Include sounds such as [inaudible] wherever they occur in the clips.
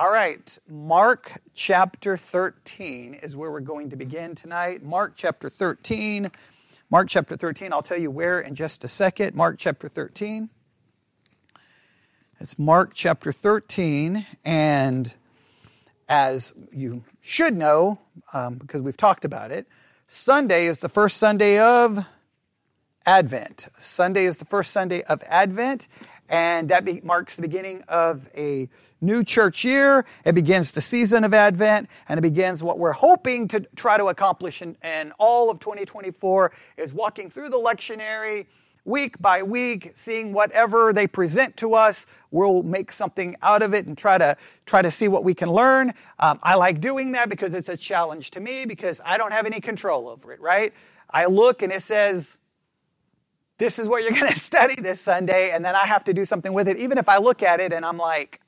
All right, Mark chapter 13 is where we're going to begin tonight. Mark chapter 13. Mark chapter 13, I'll tell you where in just a second. Mark chapter 13. It's Mark chapter 13, and as you should know, um, because we've talked about it, Sunday is the first Sunday of Advent. Sunday is the first Sunday of Advent, and that be, marks the beginning of a new church year. It begins the season of Advent, and it begins what we're hoping to try to accomplish in, in all of 2024 is walking through the lectionary week by week, seeing whatever they present to us. We'll make something out of it and try to try to see what we can learn. Um, I like doing that because it's a challenge to me because I don't have any control over it. Right? I look and it says this is what you're [laughs] going to study this Sunday, and then I have to do something with it. Even if I look at it and I'm like,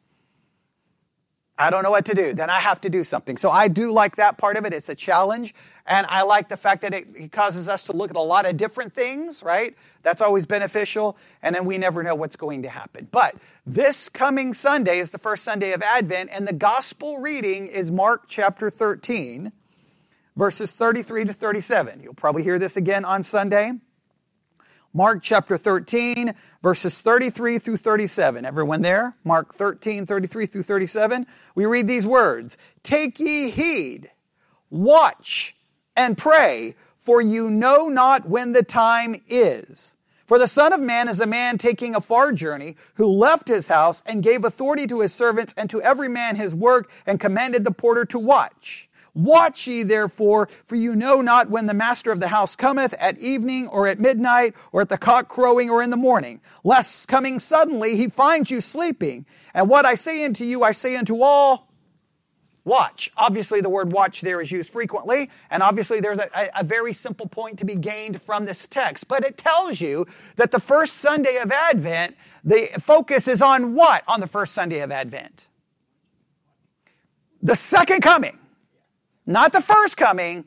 I don't know what to do, then I have to do something. So I do like that part of it. It's a challenge. And I like the fact that it causes us to look at a lot of different things, right? That's always beneficial. And then we never know what's going to happen. But this coming Sunday is the first Sunday of Advent, and the gospel reading is Mark chapter 13, verses 33 to 37. You'll probably hear this again on Sunday. Mark chapter 13, verses 33 through 37. Everyone there? Mark 13, 33 through 37. We read these words Take ye heed, watch, and pray, for you know not when the time is. For the Son of Man is a man taking a far journey, who left his house and gave authority to his servants and to every man his work, and commanded the porter to watch. Watch ye therefore, for you know not when the master of the house cometh, at evening, or at midnight, or at the cock crowing, or in the morning, lest coming suddenly he find you sleeping. And what I say unto you, I say unto all, watch. Obviously, the word watch there is used frequently, and obviously there's a, a, very simple point to be gained from this text. But it tells you that the first Sunday of Advent, the focus is on what on the first Sunday of Advent? The second coming. Not the first coming,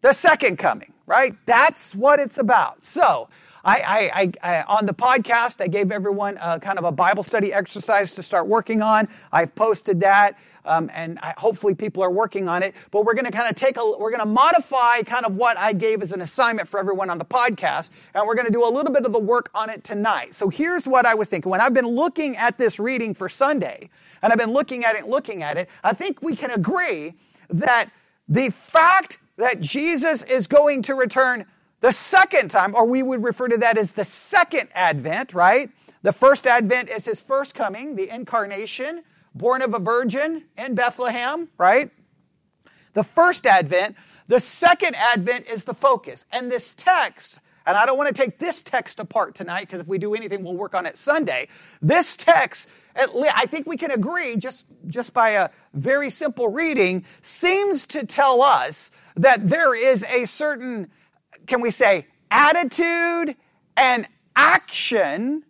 the second coming, right? That's what it's about. So, I, I, I, on the podcast, I gave everyone a, kind of a Bible study exercise to start working on. I've posted that, um, and I, hopefully people are working on it. But we're going to kind of take a, we're going to modify kind of what I gave as an assignment for everyone on the podcast, and we're going to do a little bit of the work on it tonight. So here's what I was thinking when I've been looking at this reading for Sunday, and I've been looking at it, looking at it. I think we can agree that the fact that Jesus is going to return the second time, or we would refer to that as the second advent, right? The first advent is his first coming, the incarnation, born of a virgin in Bethlehem, right? The first advent. The second advent is the focus. And this text, and I don't want to take this text apart tonight because if we do anything, we'll work on it Sunday. This text I think we can agree just, just by a very simple reading, seems to tell us that there is a certain, can we say, attitude and action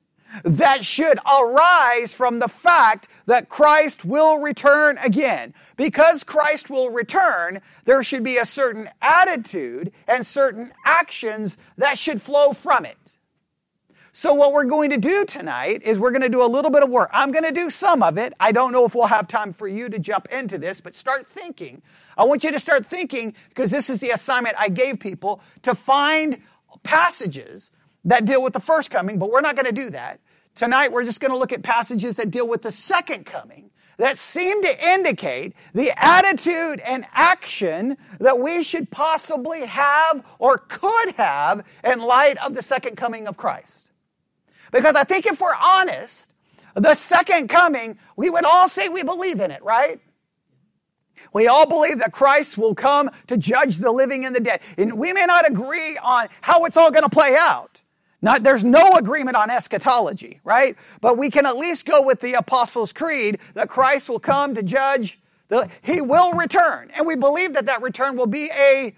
that should arise from the fact that Christ will return again. Because Christ will return, there should be a certain attitude and certain actions that should flow from it. So what we're going to do tonight is we're going to do a little bit of work. I'm going to do some of it. I don't know if we'll have time for you to jump into this, but start thinking. I want you to start thinking because this is the assignment I gave people to find passages that deal with the first coming, but we're not going to do that. Tonight we're just going to look at passages that deal with the second coming that seem to indicate the attitude and action that we should possibly have or could have in light of the second coming of Christ. Because I think if we're honest, the second coming, we would all say we believe in it, right? We all believe that Christ will come to judge the living and the dead. And we may not agree on how it's all going to play out. Not, there's no agreement on eschatology, right? But we can at least go with the Apostles' Creed that Christ will come to judge. The, he will return. And we believe that that return will be a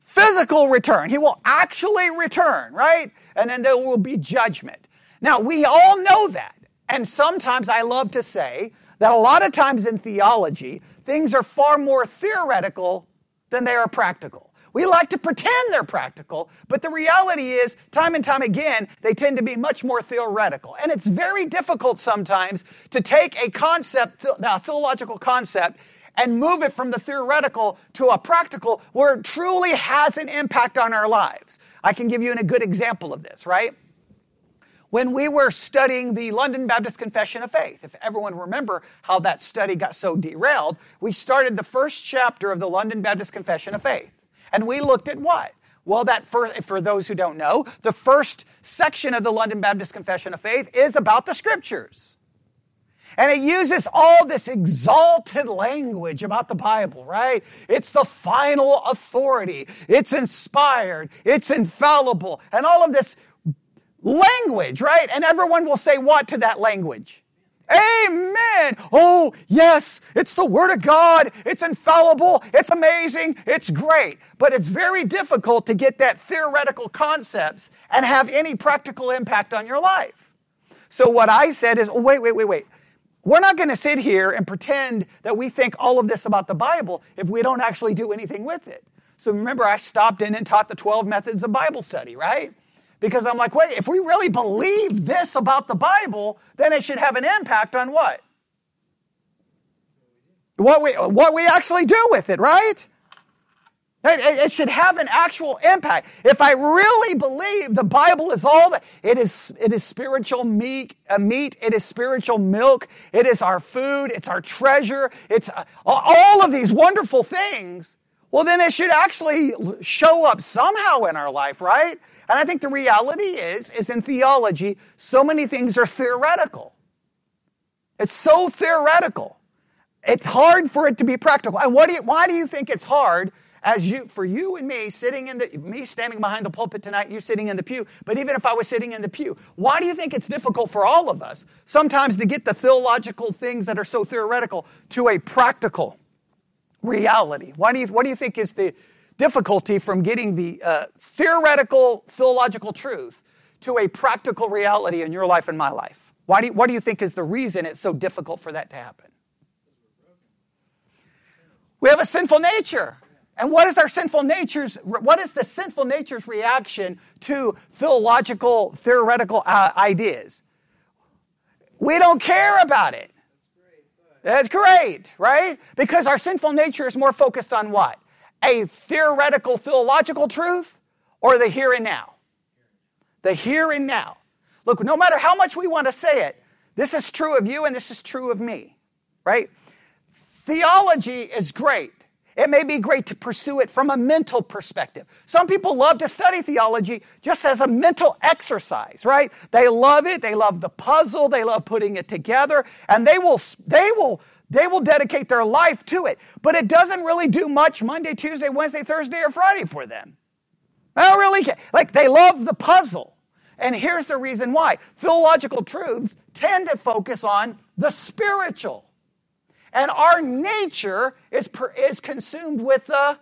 physical return. He will actually return, right? And then there will be judgment. Now, we all know that. And sometimes I love to say that a lot of times in theology, things are far more theoretical than they are practical. We like to pretend they're practical, but the reality is, time and time again, they tend to be much more theoretical. And it's very difficult sometimes to take a concept, a theological concept, and move it from the theoretical to a practical where it truly has an impact on our lives. I can give you a good example of this, right? When we were studying the London Baptist Confession of Faith. If everyone remember how that study got so derailed, we started the first chapter of the London Baptist Confession of Faith. And we looked at what? Well, that first, for those who don't know, the first section of the London Baptist Confession of Faith is about the scriptures. And it uses all this exalted language about the Bible, right? It's the final authority. It's inspired. It's infallible. And all of this language, right? And everyone will say what to that language? Amen. Oh, yes, it's the Word of God. It's infallible. It's amazing. It's great. But it's very difficult to get that theoretical concepts and have any practical impact on your life. So what I said is, oh, wait, wait, wait, wait. We're not going to sit here and pretend that we think all of this about the Bible if we don't actually do anything with it. So remember, I stopped in and taught the 12 methods of Bible study, right? Because I'm like, wait, if we really believe this about the Bible, then it should have an impact on what? What we, what we actually do with it, right? It, it should have an actual impact. If I really believe the Bible is all that, it is, it is spiritual meat, uh, meat, it is spiritual milk, it is our food, it's our treasure, it's uh, all of these wonderful things, well, then it should actually show up somehow in our life, right? And I think the reality is, is in theology, so many things are theoretical. It's so theoretical. It's hard for it to be practical. And what do you, why do you think it's hard as you, for you and me sitting in the, me standing behind the pulpit tonight, you sitting in the pew, but even if I was sitting in the pew, why do you think it's difficult for all of us sometimes to get the theological things that are so theoretical to a practical reality? Why do you, what do you think is the, difficulty from getting the uh, theoretical theological truth to a practical reality in your life and my life? Why do you, what do you think is the reason it's so difficult for that to happen? We have a sinful nature. And what is our sinful nature's, what is the sinful nature's reaction to theological theoretical uh, ideas? We don't care about it. That's great, right? Because our sinful nature is more focused on what? A theoretical theological truth or the here and now? The here and now. Look, no matter how much we want to say it, this is true of you and this is true of me, right? Theology is great. It may be great to pursue it from a mental perspective. Some people love to study theology just as a mental exercise, right? They love it. They love the puzzle. They love putting it together and they will, they will they will dedicate their life to it. But it doesn't really do much Monday, Tuesday, Wednesday, Thursday, or Friday for them. I don't really care. Like they love the puzzle. And here's the reason why theological truths tend to focus on the spiritual. And our nature is, per, is consumed with the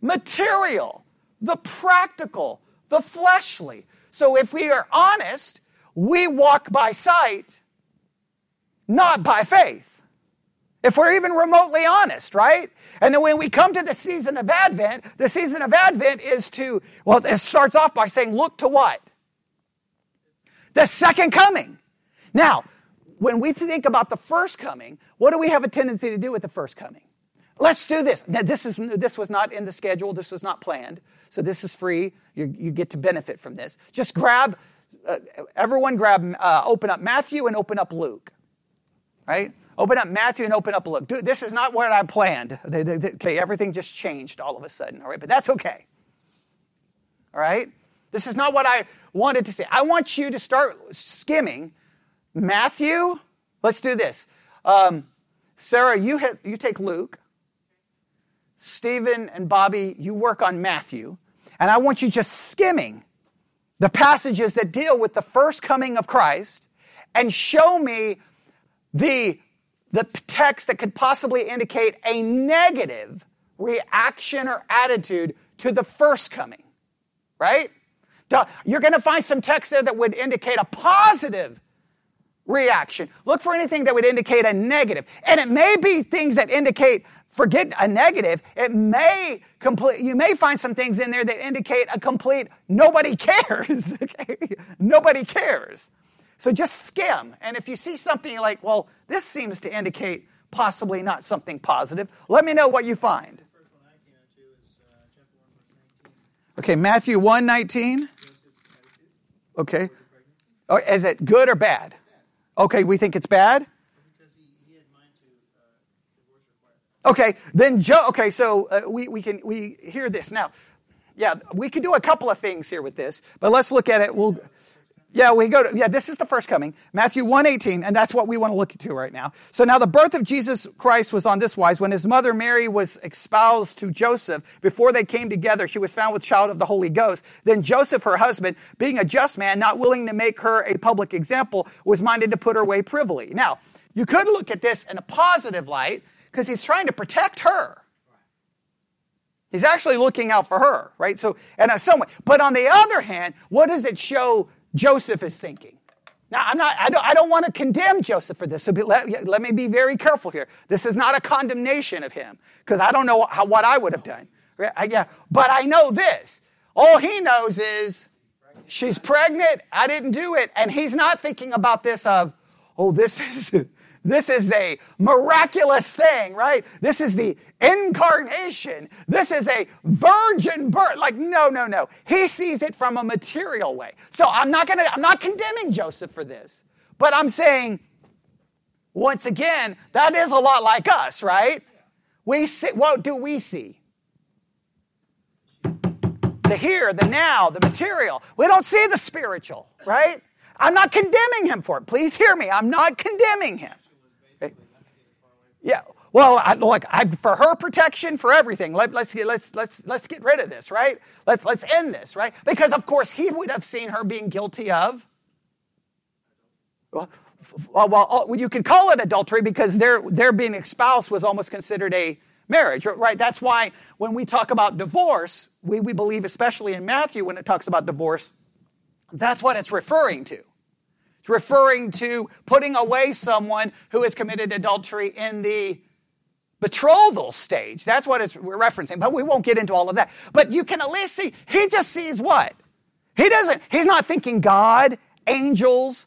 material, the practical, the fleshly. So if we are honest, we walk by sight, not by faith. If we're even remotely honest, right? And then when we come to the season of Advent, the season of Advent is to, well, it starts off by saying, look to what? The second coming. Now, when we think about the first coming, what do we have a tendency to do with the first coming? Let's do this. Now, this, is, this was not in the schedule, this was not planned. So this is free. You, you get to benefit from this. Just grab, uh, everyone grab, uh, open up Matthew and open up Luke, right? Open up Matthew and open up Luke. Dude, this is not what I planned. They, they, they, okay, everything just changed all of a sudden, all right? But that's okay. All right? This is not what I wanted to say. I want you to start skimming Matthew. Let's do this. Um, Sarah, you, hit, you take Luke. Stephen and Bobby, you work on Matthew. And I want you just skimming the passages that deal with the first coming of Christ and show me the the text that could possibly indicate a negative reaction or attitude to the first coming, right? You're going to find some text there that would indicate a positive reaction. Look for anything that would indicate a negative. And it may be things that indicate forget a negative, it may complete, you may find some things in there that indicate a complete nobody [laughs] cares. okay? Nobody cares. So just skim. And if you see something you're like, well, this seems to indicate possibly not something positive, let me know what you find. Okay, Matthew 1 19. Okay. Oh, is it good or bad? Okay, we think it's bad? Okay, then Joe. Okay, so uh, we, we can we hear this now. Yeah, we could do a couple of things here with this, but let's look at it. We'll yeah, we go to, yeah, this is the first coming. Matthew 118, and that's what we want to look to right now. So now the birth of Jesus Christ was on this wise. When his mother Mary was espoused to Joseph, before they came together, she was found with child of the Holy Ghost. Then Joseph, her husband, being a just man, not willing to make her a public example, was minded to put her away privily. Now, you could look at this in a positive light, because he's trying to protect her. He's actually looking out for her, right? So, and uh, some way. But on the other hand, what does it show Joseph is thinking. Now, I'm not, I don't, I don't want to condemn Joseph for this, so let, let me be very careful here. This is not a condemnation of him, because I don't know how, what I would have done. Yeah, but I know this. All he knows is she's pregnant, I didn't do it, and he's not thinking about this of, oh, this [laughs] is, this is a miraculous thing, right? This is the incarnation. This is a virgin birth. Like, no, no, no. He sees it from a material way. So I'm not gonna, I'm not condemning Joseph for this, but I'm saying, once again, that is a lot like us, right? We see, what do we see? The here, the now, the material. We don't see the spiritual, right? I'm not condemning him for it. Please hear me. I'm not condemning him. Yeah. Well, I, look, I, for her protection, for everything, let, us get, let's, let's, let's get rid of this, right? Let's, let's end this, right? Because, of course, he would have seen her being guilty of. Well, oh, well, you could call it adultery because their, their being espoused was almost considered a marriage, right? That's why when we talk about divorce, we, we believe, especially in Matthew, when it talks about divorce, that's what it's referring to. It's referring to putting away someone who has committed adultery in the betrothal stage. That's what it's referencing, but we won't get into all of that. But you can at least see, he just sees what? He doesn't, he's not thinking God, angels,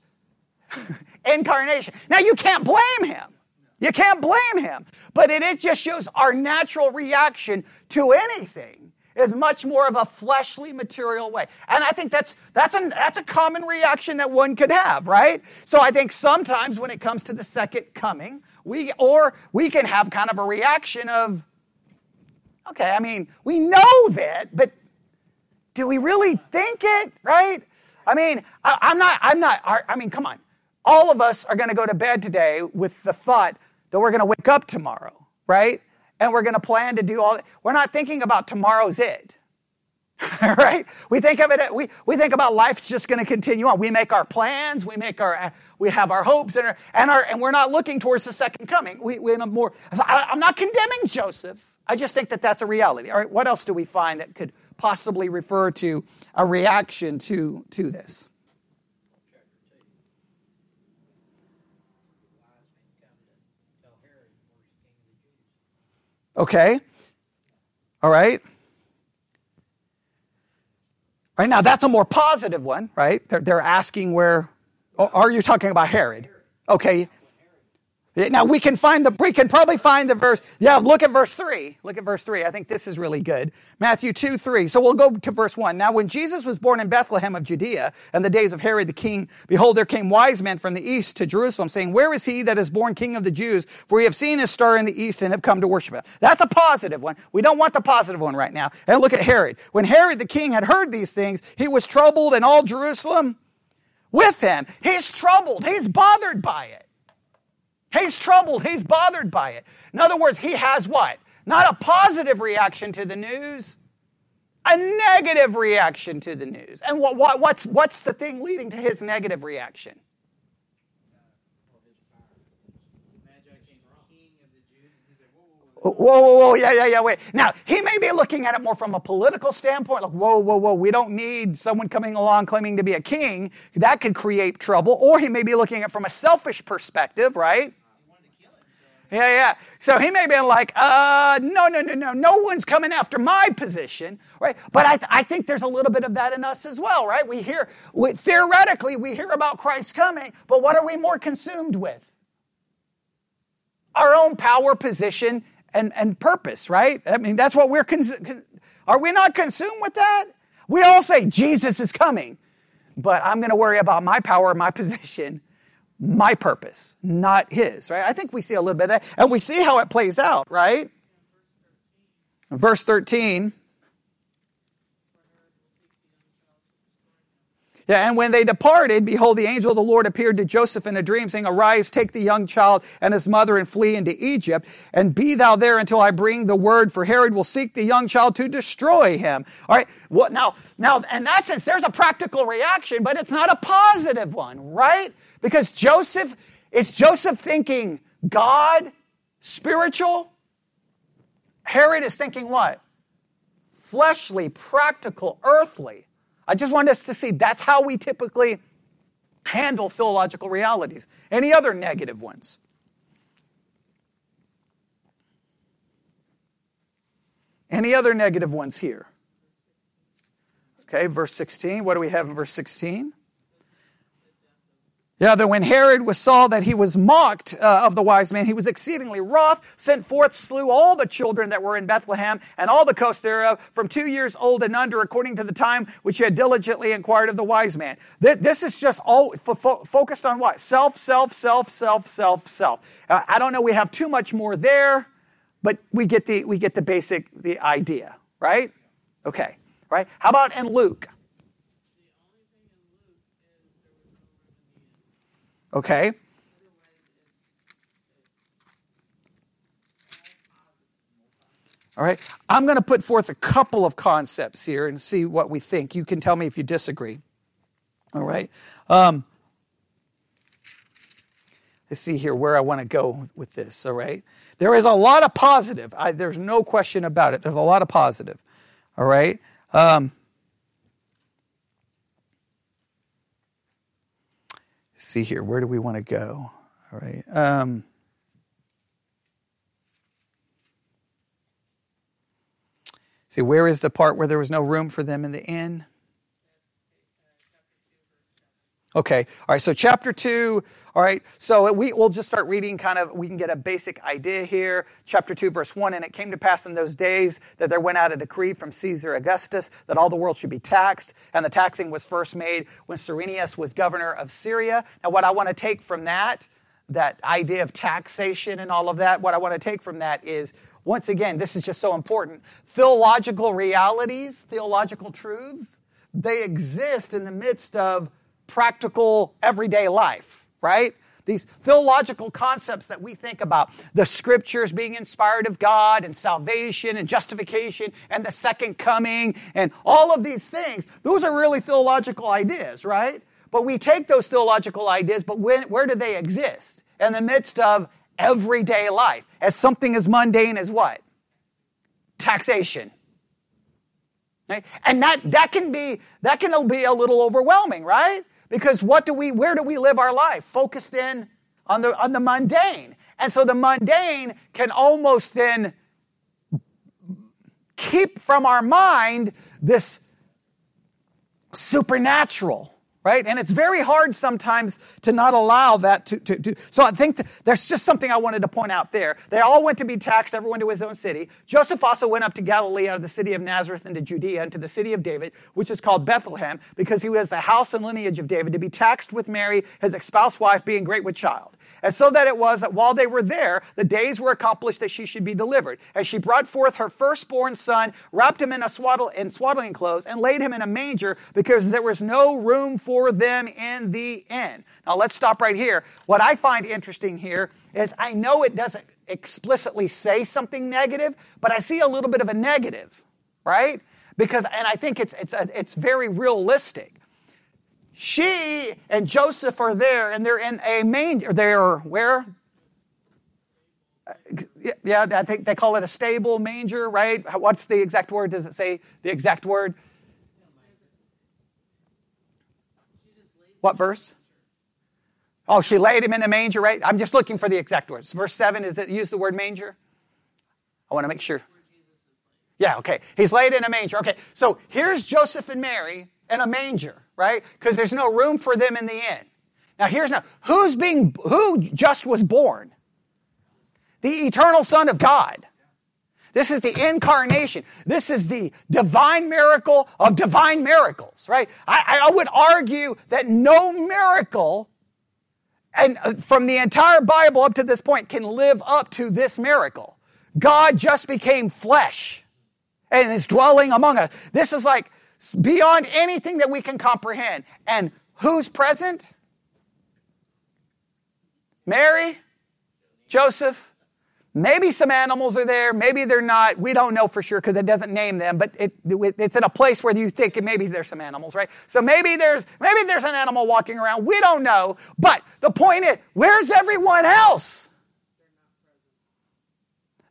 [laughs] incarnation. Now you can't blame him. You can't blame him. But it, it just shows our natural reaction to anything is much more of a fleshly material way. And I think that's, that's, a, that's a common reaction that one could have, right? So I think sometimes when it comes to the second coming, we, or we can have kind of a reaction of, okay, I mean, we know that, but do we really think it, right? I mean, I, I'm not, I'm not, I mean, come on. All of us are going to go to bed today with the thought that we're going to wake up tomorrow, right? And we're going to plan to do all that. We're not thinking about tomorrow's it. [laughs] right? We think of it, we, we think about life's just going to continue on. We make our plans, we make our, we have our hopes and our, and our, and we're not looking towards the second coming. We, we in a more, I, I'm not condemning Joseph. I just think that that's a reality. All right, what else do we find that could possibly refer to a reaction to, to this? Okay? All right? Right now, that's a more positive one, right? They're, they're asking where, oh, are you talking about Herod? Okay, now we can find the, we can probably find the verse. Yeah, look at verse three. Look at verse three. I think this is really good. Matthew 2, 3. So we'll go to verse one. Now when Jesus was born in Bethlehem of Judea in the days of Herod the king, behold, there came wise men from the east to Jerusalem saying, where is he that is born king of the Jews? For we have seen his star in the east and have come to worship him. That's a positive one. We don't want the positive one right now. And look at Herod. When Herod the king had heard these things, he was troubled and all Jerusalem with him. He's troubled. He's bothered by it. He's troubled. He's bothered by it. In other words, he has what? Not a positive reaction to the news, a negative reaction to the news. And what, what, what's, what's the thing leading to his negative reaction? Whoa, whoa, whoa, yeah, yeah, yeah, wait. Now, he may be looking at it more from a political standpoint, like, whoa, whoa, whoa, we don't need someone coming along claiming to be a king. That could create trouble. Or he may be looking at it from a selfish perspective, right? Yeah, yeah. So he may have been like, uh, no, no, no, no, no one's coming after my position, right? But I, th- I think there's a little bit of that in us as well, right? We hear, we, theoretically, we hear about Christ coming, but what are we more consumed with? Our own power, position, and, and purpose, right? I mean, that's what we're, cons- are we not consumed with that? We all say, Jesus is coming, but I'm going to worry about my power, my [laughs] position, my purpose, not his, right? I think we see a little bit of that. And we see how it plays out, right? Verse 13. Yeah, and when they departed, behold, the angel of the Lord appeared to Joseph in a dream, saying, Arise, take the young child and his mother and flee into Egypt, and be thou there until I bring the word, for Herod will seek the young child to destroy him. All right, what now, now, in that sense, there's a practical reaction, but it's not a positive one, right? Because Joseph, is Joseph thinking God, spiritual? Herod is thinking what? Fleshly, practical, earthly. I just want us to see that's how we typically handle theological realities. Any other negative ones? Any other negative ones here? Okay, verse 16. What do we have in verse 16? Yeah, that when Herod was saw that he was mocked uh, of the wise man, he was exceedingly wroth, sent forth, slew all the children that were in Bethlehem and all the coast thereof, from two years old and under, according to the time which he had diligently inquired of the wise man. This is just all fo- focused on what? Self, self, self, self, self, self. Uh, I don't know. We have too much more there, but we get the we get the basic the idea, right? Okay, right. How about in Luke? Okay? All right. I'm going to put forth a couple of concepts here and see what we think. You can tell me if you disagree. All right. Um, let's see here where I want to go with this. All right. There is a lot of positive. I, there's no question about it. There's a lot of positive. All right. Um, see here. Where do we want to go? All right. Um, see, where is the part where there was no room for them in the inn? Okay. All right. So, chapter two. All right. So, we, we'll just start reading kind of, we can get a basic idea here. Chapter two, verse one. And it came to pass in those days that there went out a decree from Caesar Augustus that all the world should be taxed. And the taxing was first made when Cyrenius was governor of Syria. Now, what I want to take from that, that idea of taxation and all of that, what I want to take from that is once again, this is just so important. Theological realities, theological truths, they exist in the midst of practical everyday life, right? These theological concepts that we think about, the scriptures being inspired of God and salvation and justification and the second coming and all of these things, those are really theological ideas, right? But we take those theological ideas, but when, where do they exist? In the midst of everyday life, as something as mundane as what? Taxation. Right? And that, that can be that can be a little overwhelming, right? Because what do we, where do we live our life? Focused in on the, on the mundane. And so the mundane can almost then keep from our mind this supernatural right? And it's very hard sometimes to not allow that to, to, to. So I think there's just something I wanted to point out there. They all went to be taxed, everyone to his own city. Joseph also went up to Galilee out of the city of Nazareth into Judea into the city of David, which is called Bethlehem, because he was the house and lineage of David, to be taxed with Mary, his espoused wife, being great with child. And so that it was that while they were there, the days were accomplished that she should be delivered. As she brought forth her firstborn son, wrapped him in a swaddle, in swaddling clothes, and laid him in a manger because there was no room for them in the inn. Now let's stop right here. What I find interesting here is I know it doesn't explicitly say something negative, but I see a little bit of a negative, right? Because, and I think it's, it's, it's very realistic. She and Joseph are there, and they're in a manger. They're where? Yeah, I think they call it a stable manger, right? What's the exact word? Does it say the exact word? What verse? Oh, she laid him in a manger, right? I'm just looking for the exact words. Verse 7, is it use the word manger? I want to make sure. Yeah, okay. He's laid in a manger. Okay, so here's Joseph and Mary in a manger, right? Because there's no room for them in the inn. Now here's now who's being who just was born? The eternal Son of God. This is the incarnation. This is the divine miracle of divine miracles, right? I, I would argue that no miracle and uh, from the entire Bible up to this point can live up to this miracle. God just became flesh and is dwelling among us. This is like beyond anything that we can comprehend. And who's present? Mary, Joseph, Maybe some animals are there, maybe they're not. We don't know for sure because it doesn't name them, but it, it's in a place where you think maybe there's some animals, right? So maybe there's maybe there's an animal walking around. We don't know. But the point is, where's everyone else?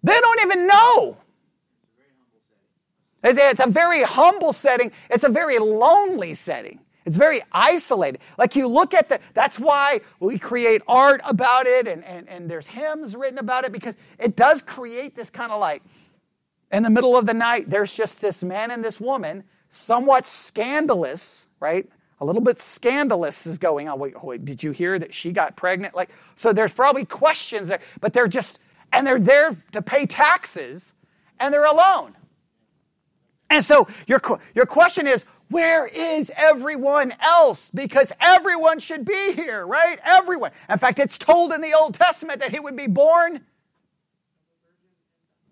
They don't even know. It's a very humble setting. It's a very lonely setting. It's very isolated. Like you look at the, that's why we create art about it and, and, and there's hymns written about it because it does create this kind of like, in the middle of the night, there's just this man and this woman, somewhat scandalous, right? A little bit scandalous is going on. Wait, wait, did you hear that she got pregnant? Like, so there's probably questions there, but they're just, and they're there to pay taxes and they're alone. And so your, your question is, where is everyone else? Because everyone should be here, right? Everyone. In fact, it's told in the Old Testament that he would be born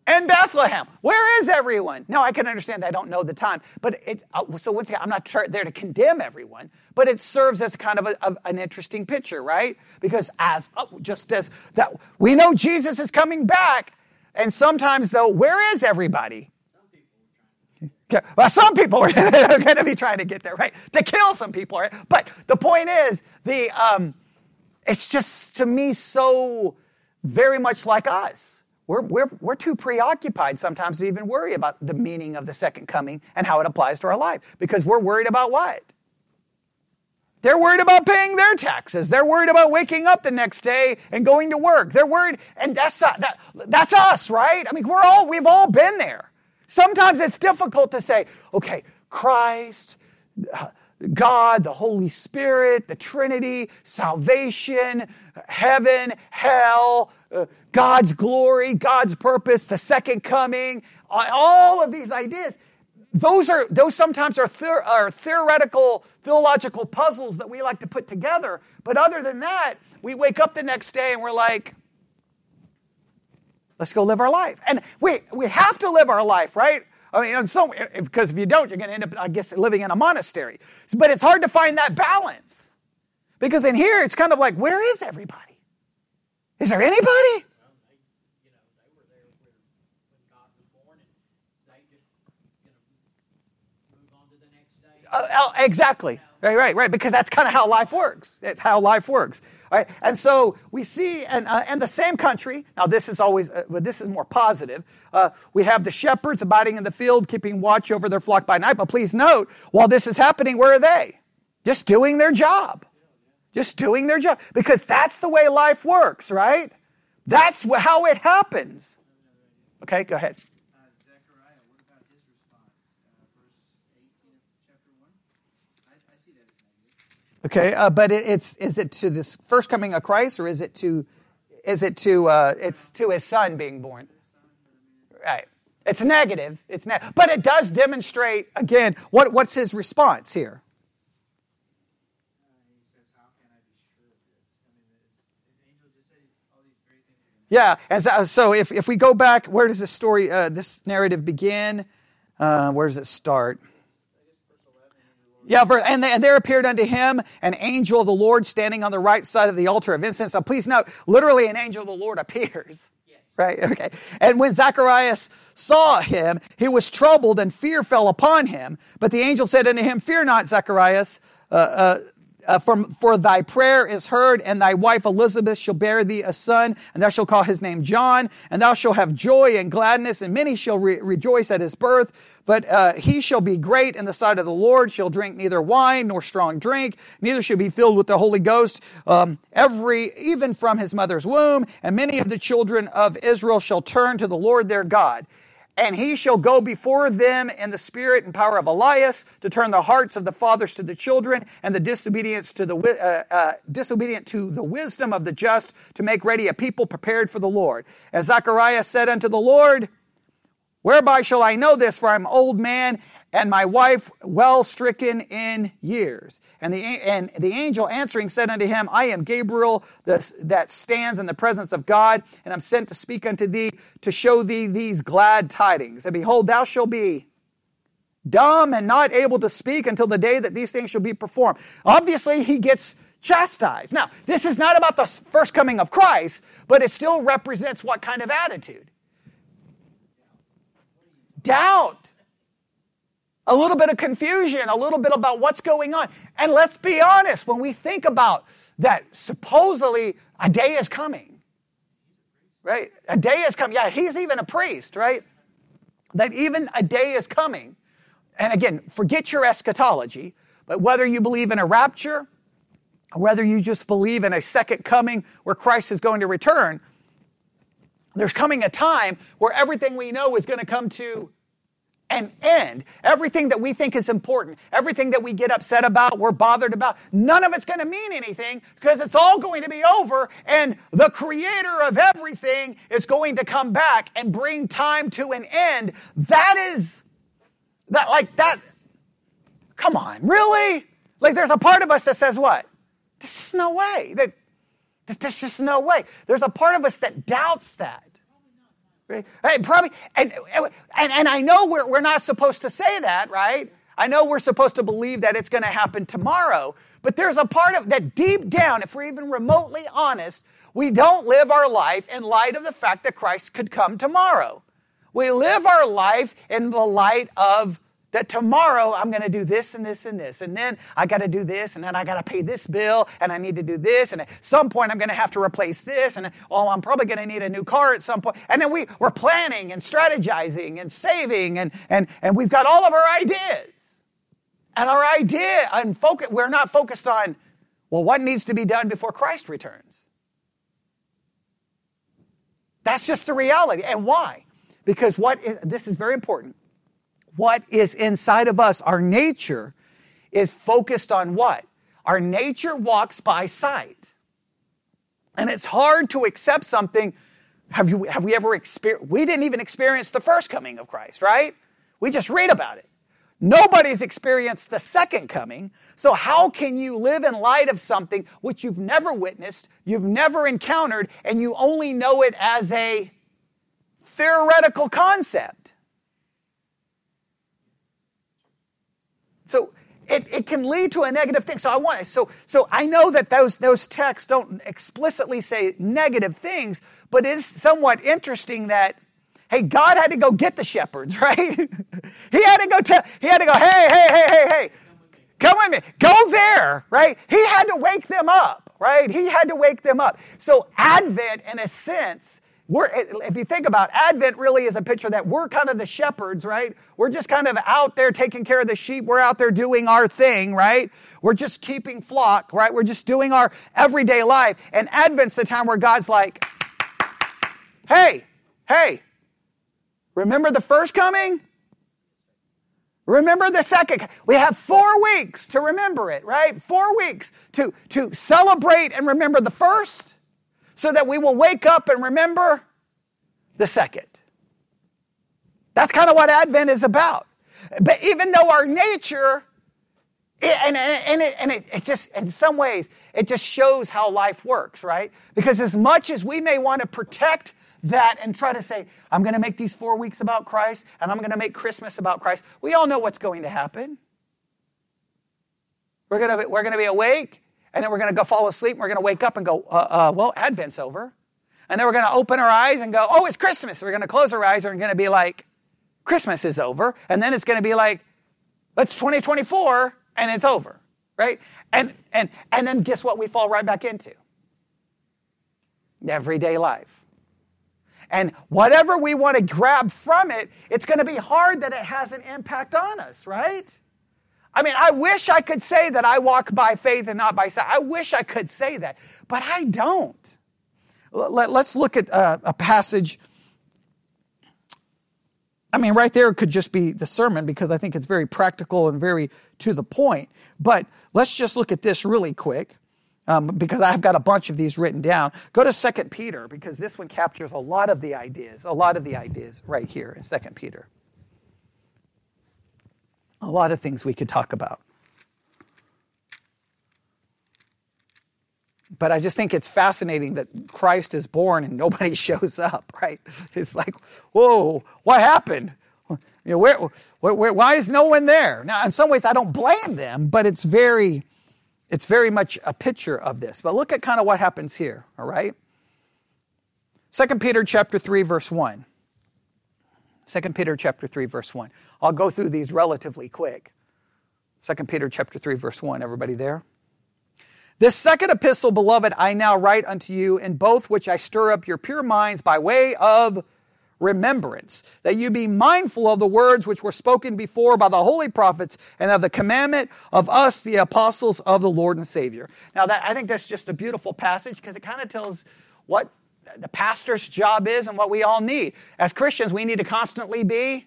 in Bethlehem. Where is everyone? Now, I can understand that I don't know the time, but it, uh, so once again, I'm not there to condemn everyone, but it serves as kind of a, an interesting picture, right? Because as uh, just as that, we know Jesus is coming back, and sometimes though, where is everybody? Well, some people are [laughs] going to be trying to get there, right? To kill some people, right? But the point is, the um, it's just to me so very much like us. We're, we're, we're too preoccupied sometimes to even worry about the meaning of the second coming and how it applies to our life because we're worried about what? They're worried about paying their taxes. They're worried about waking up the next day and going to work. They're worried, and that's that, that's us, right? I mean, we're all we've all been there. Sometimes it's difficult to say, okay, Christ, God, the Holy Spirit, the Trinity, salvation, heaven, hell, uh, God's glory, God's purpose, the second coming, all of these ideas. Those are those sometimes are, are theoretical, theological puzzles that we like to put together. But other than that, we wake up the next day and we're like, Let's go live our life. And we, we have to live our life, right? I mean, so, because if you don't, you're going to end up, I guess, living in a monastery. But it's hard to find that balance. Because in here, it's kind of like, where is everybody? Is there anybody? Uh, uh, exactly. Right, right, right. Because that's kind of how life works. It's how life works. Right? And so we see, and, uh, and the same country, now this is always, uh, but this is more positive. Uh, we have the shepherds abiding in the field, keeping watch over their flock by night. But please note, while this is happening, where are they? Just doing their job. Just doing their job. Because that's the way life works, right? That's how it happens. Okay, go ahead. Okay, uh, but it, it's is it to this first coming of Christ, or is it to is it to uh, it's to his son being born? Right. It's negative. It's ne- but it does demonstrate again what what's his response here. Yeah, and so, so if, if we go back, where does this story, uh, this narrative begin? Uh, where does it start? Yeah, and, and there appeared unto him an angel of the Lord standing on the right side of the altar of incense. Now, please note, literally, an angel of the Lord [laughs] appears. Right? Okay. And when Zacharias saw him, he was troubled and fear fell upon him. But the angel said unto him, Fear not, Zacharias. Uh, uh, uh, for thy prayer is heard, and thy wife Elizabeth shall bear thee a son, and thou shalt call his name John, and thou shalt have joy and gladness, and many shall re- rejoice at his birth. But uh, he shall be great in the sight of the Lord, shall drink neither wine nor strong drink, neither shall be filled with the Holy Ghost, um, every, even from his mother's womb. And many of the children of Israel shall turn to the Lord their God and he shall go before them in the spirit and power of Elias to turn the hearts of the fathers to the children and the disobedience to the uh, uh, disobedient to the wisdom of the just to make ready a people prepared for the Lord. As Zacharias said unto the Lord, Whereby shall I know this? For I'm old man, and my wife well stricken in years. And the, and the angel answering said unto him, I am Gabriel that stands in the presence of God, and I'm sent to speak unto thee to show thee these glad tidings. And behold, thou shalt be dumb and not able to speak until the day that these things shall be performed. Obviously, he gets chastised. Now, this is not about the first coming of Christ, but it still represents what kind of attitude? Doubt a little bit of confusion, a little bit about what's going on. And let's be honest, when we think about that, supposedly a day is coming, right? A day is coming. Yeah, he's even a priest, right? That even a day is coming. And again, forget your eschatology, but whether you believe in a rapture, whether you just believe in a second coming where Christ is going to return, there's coming a time where everything we know is going to come to an end. Everything that we think is important, everything that we get upset about, we're bothered about, none of it's going to mean anything because it's all going to be over and the creator of everything is going to come back and bring time to an end. That is, that like that, come on, really? Like there's a part of us that says what? This is no way. That, there's just no way. There's a part of us that doubts that. Right? Probably, and, and, and I know we're, we're not supposed to say that, right? I know we're supposed to believe that it's going to happen tomorrow, but there's a part of that deep down, if we're even remotely honest, we don't live our life in light of the fact that Christ could come tomorrow. We live our life in the light of that tomorrow I'm going to do this and this and this. And then I got to do this and then I got to pay this bill and I need to do this. And at some point I'm going to have to replace this. And oh, I'm probably going to need a new car at some point. And then we, we're planning and strategizing and saving and, and, and we've got all of our ideas. And our idea and focus, we're not focused on, well, what needs to be done before Christ returns? That's just the reality. And why? Because what is, this is very important what is inside of us, our nature, is focused on what? Our nature walks by sight. And it's hard to accept something. Have, you, have we ever experienced? We didn't even experience the first coming of Christ, right? We just read about it. Nobody's experienced the second coming. So, how can you live in light of something which you've never witnessed, you've never encountered, and you only know it as a theoretical concept? So it, it can lead to a negative thing. So I want so so I know that those those texts don't explicitly say negative things, but it is somewhat interesting that hey, God had to go get the shepherds, [laughs] right? he had to go tell he had to go, hey, hey, hey, hey, hey, come with me, go there, right? He had to wake them up, right? He had to wake them up. So Advent, in a sense, we're, eh, if you think about Advent really is a picture that we're kind of the shepherds, right? We're just kind of out there taking care of the sheep. We're out there doing our thing, right? We're just keeping flock, right? We're just doing our everyday life. And Advent's the time where God's like, hey, hey, remember the first coming? Remember the second. We have four weeks to remember it, right? Four weeks to, to celebrate and remember the first so that we will wake up and remember the second. That's kind of what Advent is about. But even though our nature, and, and, and, it, and it, it just, in some ways, it just shows how life works, right? Because as much as we may want to protect that and try to say, I'm going to make these four weeks about Christ and I'm going to make Christmas about Christ, we all know what's going to happen. We're going to, we're going to be awake and then we're going to go fall asleep and we're going to wake up and go, uh, uh, well, Advent's over. And then we're going to open our eyes and go, oh, it's Christmas. We're going to close our eyes and we're going to be like, Christmas is over. And then it's going to be like, it's 2024 and it's over, right? And, and, and then guess what we fall right back into? Everyday life. And whatever we want to grab from it, it's going to be hard that it has an impact on us, right? I mean, I wish I could say that I walk by faith and not by sight. I wish I could say that, but I don't. Let's look at uh, a passage. I mean, right there could just be the sermon because I think it's very practical and very to the point. But let's just look at this really quick um, because I've got a bunch of these written down. Go to Second Peter because this one captures a lot of the ideas, a lot of the ideas right here in Second Peter a lot of things we could talk about. But I just think it's fascinating that Christ is born and nobody [laughs] shows up, right? It's like, whoa, what happened? You know, where, where, where, why is no one there? Now, in some ways, I don't blame them, but it's very, it's very much a picture of this. But look at kind of what happens here, all right? Second Peter chapter 3, verse 1. 2 Peter chapter 3 verse 1. I'll go through these relatively quick. 2 Peter chapter 3 verse 1. Everybody there? This second epistle, beloved, I now write unto you, in both which I stir up your pure minds by way of remembrance, that you be mindful of the words which were spoken before by the holy prophets and of the commandment of us, the apostles of the Lord and Savior. Now, that, I think that's just a beautiful passage because it kind of tells what the pastor's job is and what we all need. As Christians, we need to constantly be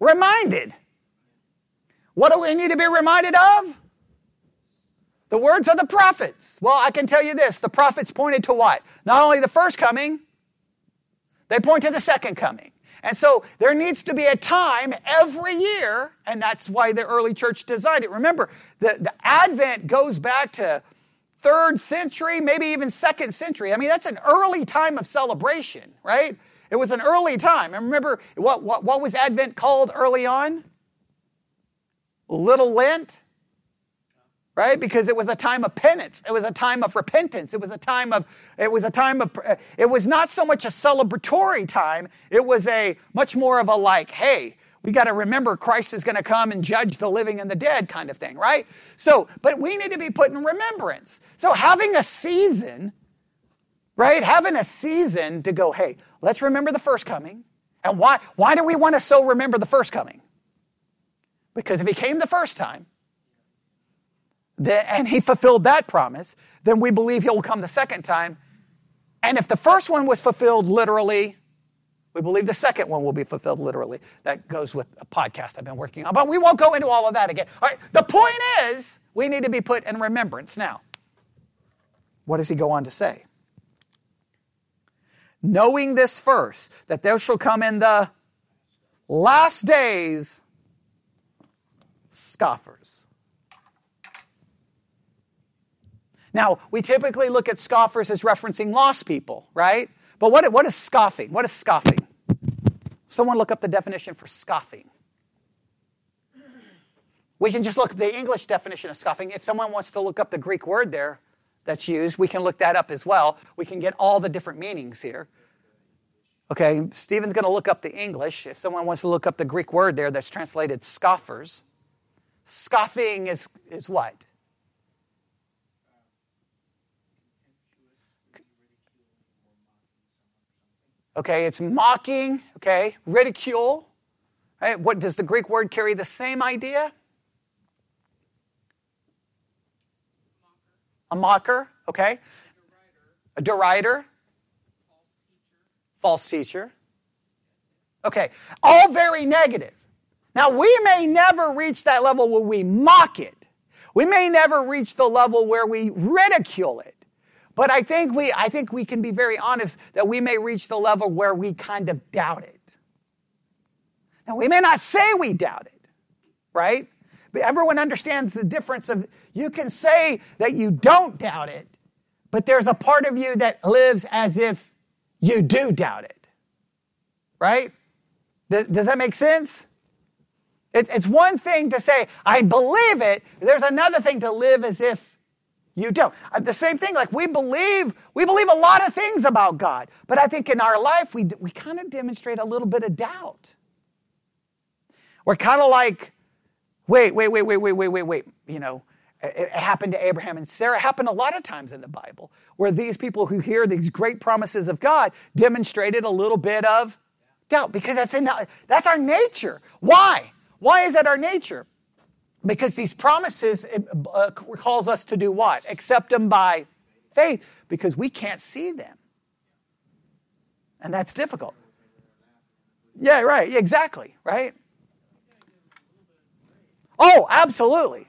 reminded. What do we need to be reminded of? The words of the prophets. Well, I can tell you this the prophets pointed to what? Not only the first coming, they point to the second coming. And so there needs to be a time every year, and that's why the early church designed it. Remember, the, the Advent goes back to third century, maybe even second century. I mean, that's an early time of celebration, right? It was an early time. And remember, what, what, what was Advent called early on? Little Lent, right? Because it was a time of penance. It was a time of repentance. It was a time of, it was a time of, it was not so much a celebratory time. It was a much more of a like, hey, we got to remember Christ is going to come and judge the living and the dead kind of thing, right? So, but we need to be put in remembrance. So having a season, right? Having a season to go, hey, let's remember the first coming. And why, why do we want to so remember the first coming? Because if he came the first time, and he fulfilled that promise, then we believe he'll come the second time. And if the first one was fulfilled literally, we believe the second one will be fulfilled literally. That goes with a podcast I've been working on, but we won't go into all of that again. All right, the point is, we need to be put in remembrance. Now, what does he go on to say? Knowing this first, that there shall come in the last days scoffers. Now, we typically look at scoffers as referencing lost people, right? But what, what is scoffing? What is scoffing? Someone look up the definition for scoffing. We can just look at the English definition of scoffing. If someone wants to look up the Greek word there that's used, we can look that up as well. We can get all the different meanings here. Okay, Stephen's going to look up the English. If someone wants to look up the Greek word there that's translated scoffers, scoffing is, is what? Okay, it's mocking, okay, ridicule. Right? What does the Greek word carry the same idea? A mocker, okay? A derider. False teacher. Okay, all very negative. Now, we may never reach that level where we mock it. We may never reach the level where we ridicule it. But I think we, I think we can be very honest that we may reach the level where we kind of doubt it. Now, we may not say we doubt it, right? But everyone understands the difference of you can say that you don't doubt it, but there's a part of you that lives as if you do doubt it, right? Does that make sense? It's one thing to say, I believe it. There's another thing to live as if you don't. Uh, the same thing, like we believe, we believe a lot of things about God, but I think in our life we, we kind of demonstrate a little bit of doubt. We're kind of like, wait, wait, wait, wait, wait, wait, wait, wait. You know, It happened to Abraham and Sarah. It happened a lot of times in the Bible where these people who hear these great promises of God demonstrated a little bit of doubt because that's, in, that's our nature. Why? Why is that our nature? Because these promises uh, calls us to do what? Accept them by faith because we can't see them. And that's difficult. Yeah, right. Exactly, right? Oh, absolutely.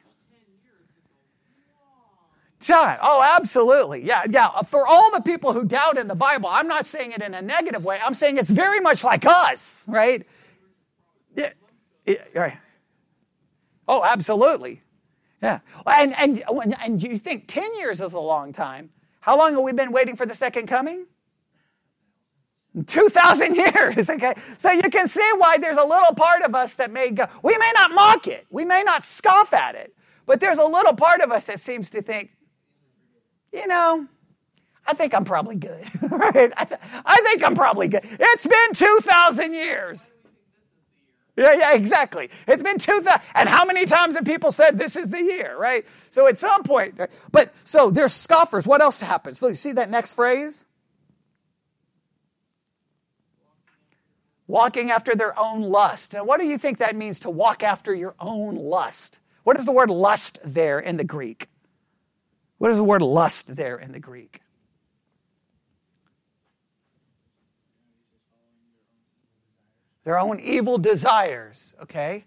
Time. Oh, absolutely. Yeah, yeah. For all the people who doubt in the Bible, I'm not saying it in a negative way. I'm saying it's very much like us, right? Yeah, yeah right. Oh, absolutely. Yeah. And, and, and you think 10 years is a long time. How long have we been waiting for the second coming? 2,000 [laughs] years, okay? So you can see why there's a little part of us that may go, we may not mock it, we may not scoff at it, but there's a little part of us that seems to think, you know, I think I'm probably good, [laughs] right? I, th- I think I'm probably good. It's been 2,000 years. Yeah, yeah, exactly. It's been 2,000. And how many times have people said this is the year, right? So at some point, but so there's scoffers. What else happens? Look, see that next phrase? Walking after their own lust. Now, what do you think that means to walk after your own lust? What is the word lust there in the Greek? What is the word lust there in the Greek? Their own evil desires, okay?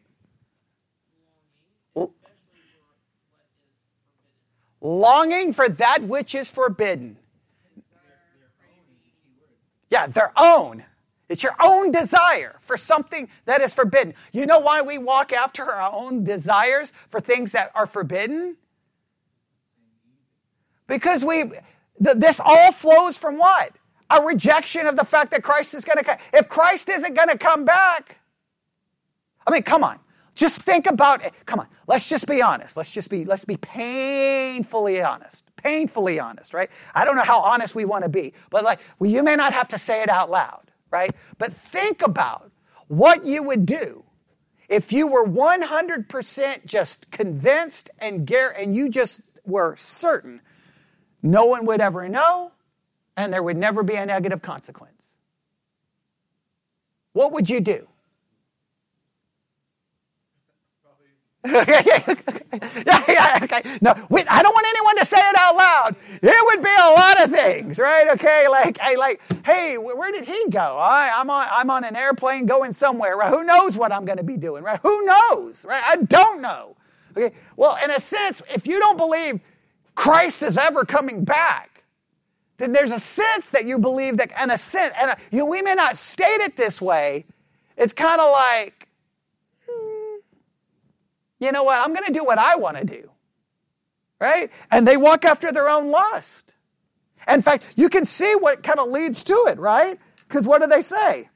Longing for that which is forbidden. Yeah, their own. It's your own desire for something that is forbidden. You know why we walk after our own desires for things that are forbidden? Because we, this all flows from what? A rejection of the fact that Christ is going to come. If Christ isn't going to come back, I mean, come on. Just think about it. Come on. Let's just be honest. Let's just be, let's be painfully honest. Painfully honest, right? I don't know how honest we want to be, but like, well, you may not have to say it out loud right? But think about what you would do if you were 100% just convinced and, and you just were certain no one would ever know and there would never be a negative consequence. What would you do? yeah, yeah, okay. No, wait, I don't want anyone to say it out loud. It would be a lot of things, right? Okay, like, hey, like, hey, where did he go? I, I'm on, I'm on an airplane going somewhere. Right? Who knows what I'm going to be doing? Right? Who knows? Right? I don't know. Okay. Well, in a sense, if you don't believe Christ is ever coming back, then there's a sense that you believe that, and a sense, and a, you know, we may not state it this way. It's kind of like hmm, you know what? I'm going to do what I want to do. Right? And they walk after their own lust. In fact, you can see what kind of leads to it, right? Because what do they say?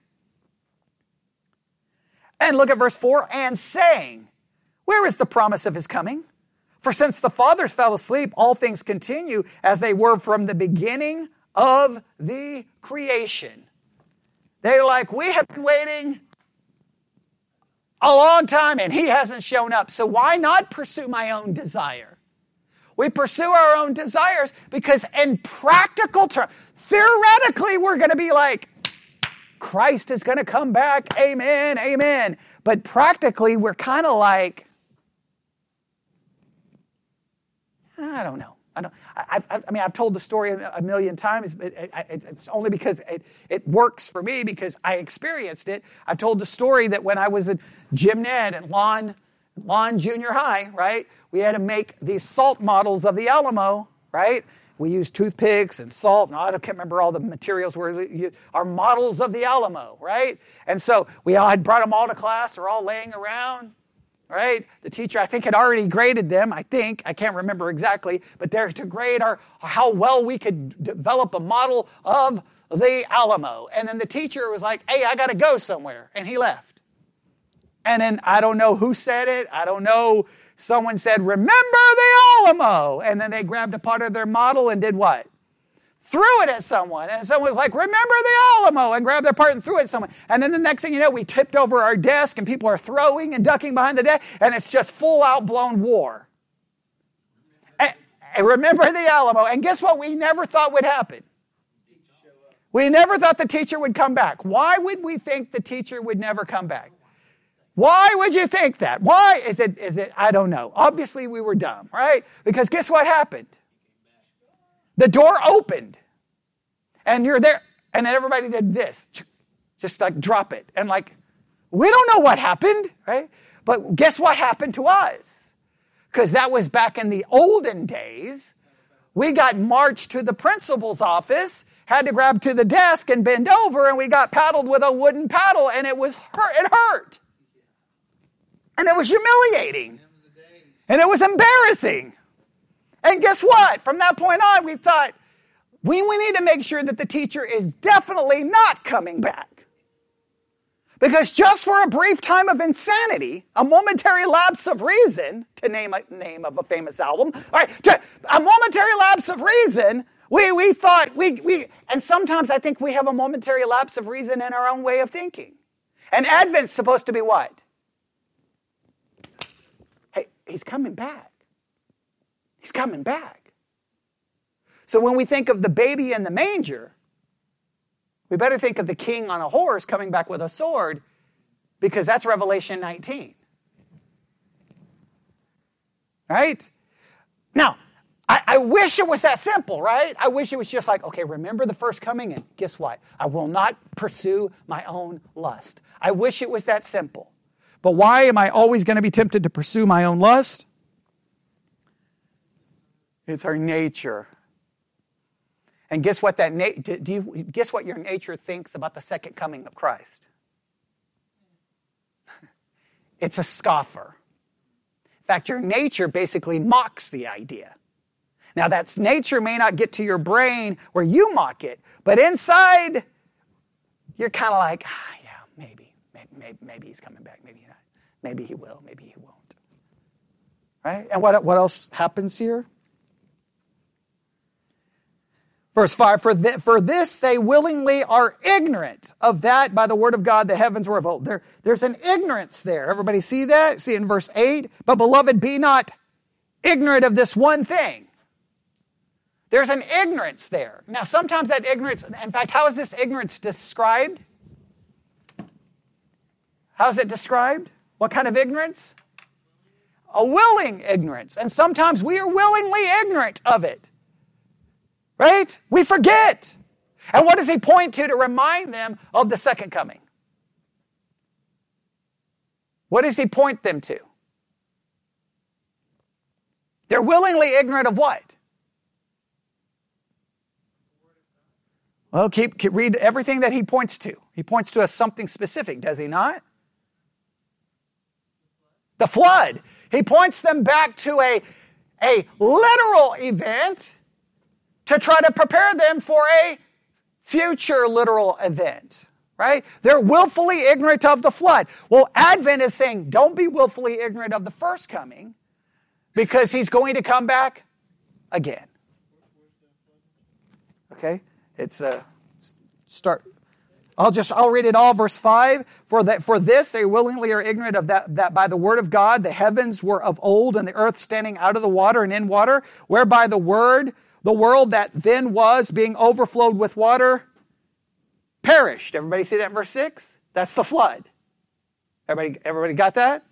And look at verse 4 and saying, Where is the promise of his coming? For since the fathers fell asleep, all things continue as they were from the beginning of the creation. They're like, We have been waiting a long time and he hasn't shown up. So why not pursue my own desire? We pursue our own desires because in practical terms, theoretically, we're going to be like, Christ is going to come back. Amen. Amen. But practically, we're kind of like, I don't know. I, don't, I, I, I mean, I've told the story a, million times, but it, it, it's only because it, it works for me because I experienced it. I've told the story that when I was at Jim Ned at Lawn, Lawn Junior High, right, we had to make these salt models of the Alamo, right? We used toothpicks and salt, and I can't remember all the materials were our models of the Alamo, right? And so we all had brought them all to class. They're all laying around, right? The teacher, I think, had already graded them. I think I can't remember exactly, but they're to grade our how well we could develop a model of the Alamo. And then the teacher was like, "Hey, I got to go somewhere," and he left. And then I don't know who said it. I don't know. Someone said, "Remember the Alamo," and then they grabbed a part of their model and did what? Threw it at someone. And someone was like, remember the Alamo, and grabbed their part and threw it at someone. And then the next thing you know, we tipped over our desk and people are throwing and ducking behind the desk, and it's just full out blown war. And remember the Alamo. And guess what? We never thought would happen. We never thought the teacher would come back. Why would we think the teacher would never come back? Why would you think that? Why is it, is it, I don't know. Obviously we were dumb, right? Because guess what happened? The door opened and you're there and everybody did this. Just like drop it. And like, we don't know what happened, right? But guess what happened to us? Because that was back in the olden days. We got marched to the principal's office had to grab to the desk and bend over, and we got paddled with a wooden paddle, and it was hurt. It hurt. And it was humiliating. And it was embarrassing. And guess what? From that point on, we thought, we, we need to make sure that the teacher is definitely not coming back. Because just for a brief time of insanity, a momentary lapse of reason, to name a name of a famous album, all right, to, a momentary lapse of reason, we, we thought, we, we, and sometimes I think we have a momentary lapse of reason in our own way of thinking. And Advent's supposed to be what? Hey, he's coming back. He's coming back. So when we think of the baby in the manger, we better think of the king on a horse coming back with a sword because that's Revelation 19. Right? Now, I, I, wish it was that simple, right? I wish it was just like, okay, remember the first coming, and guess what? I will not pursue my own lust. I wish it was that simple. But why am I always going to be tempted to pursue my own lust? It's our nature. And guess what that na- do you guess what your nature thinks about the second coming of Christ? [laughs] it's a scoffer. In fact, your nature basically mocks the idea. Now, that's nature may not get to your brain where you mock it, but inside, you're kind of like, ah, yeah, maybe, maybe, maybe he's coming back, maybe not. Maybe he will, maybe he won't. Right? And what, what else happens here? Verse 5 for, th- for this they willingly are ignorant of that by the word of God the heavens were of old. There, there's an ignorance there. Everybody see that? See in verse 8? But beloved, be not ignorant of this one thing there's an ignorance there. Now, sometimes that ignorance, in fact, how is this ignorance described? How is it described? What kind of ignorance? A willing ignorance. And sometimes we are willingly ignorant of it. Right? We forget. And what does he point to to remind them of the second coming? What does he point them to? They're willingly ignorant of what? Well, keep, keep, read everything that he points to. He points to us something specific, does he not? The flood. He points them back to a, a literal event to try to prepare them for a future literal event. Right? They're willfully ignorant of the flood. Well, Advent is saying, don't be willfully ignorant of the first coming because he's going to come back again. Okay? It's a uh, start. I'll just I'll read it all. Verse five. For that for this they willingly are ignorant of that that by the word of God the heavens were of old and the earth standing out of the water and in water, whereby the word the world that then was being overflowed with water perished. Everybody see that verse six? That's the flood. Everybody everybody got that?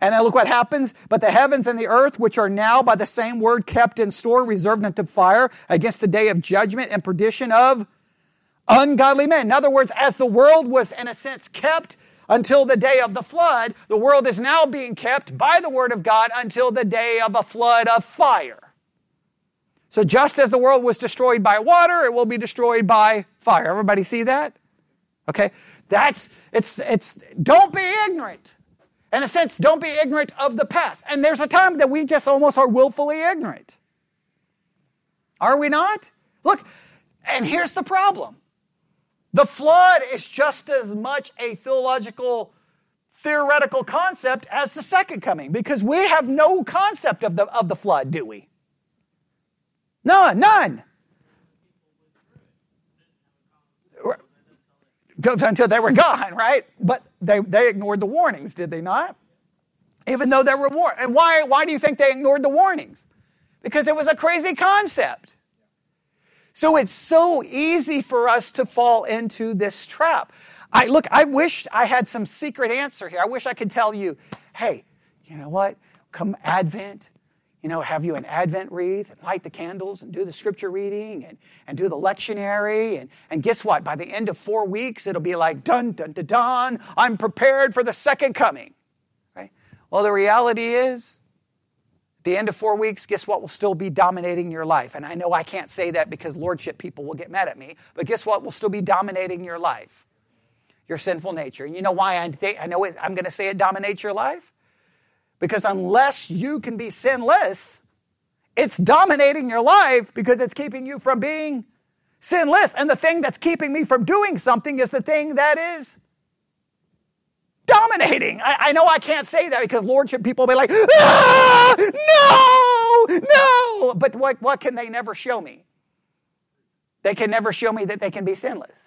And then look what happens. But the heavens and the earth, which are now by the same word kept in store, reserved unto fire against the day of judgment and perdition of ungodly men. In other words, as the world was in a sense kept until the day of the flood, the world is now being kept by the word of God until the day of a flood of fire. So just as the world was destroyed by water, it will be destroyed by fire. Everybody see that? Okay. That's, it's, it's, don't be ignorant in a sense, don't be ignorant of the past. And there's a time that we just almost are willfully ignorant. Are we not? Look, and here's the problem the flood is just as much a theological, theoretical concept as the second coming because we have no concept of the, of the flood, do we? None, none. until they were gone, right? But they, they ignored the warnings, did they not? Even though there were warnings. And why, why do you think they ignored the warnings? because it was a crazy concept. So it's so easy for us to fall into this trap. I look, I wish I had some secret answer here. I wish I could tell you, hey, you know what? Come Advent, you know, have you an Advent wreath and light the candles and do the scripture reading and, and do the lectionary. And, and guess what? By the end of four weeks, it'll be like, dun, dun, dun, dun, I'm prepared for the second coming. Right? Well, the reality is, at the end of four weeks, guess what will still be dominating your life? And I know I can't say that because lordship people will get mad at me, but guess what will still be dominating your life? Your sinful nature. And you know why I, I know it, I'm going to say it dominates your life? Because unless you can be sinless, it's dominating your life because it's keeping you from being sinless. And the thing that's keeping me from doing something is the thing that is dominating. I, I, know I can't say that because lordship people will be like, ah, no, no. But what, what can they never show me? They can never show me that they can be sinless.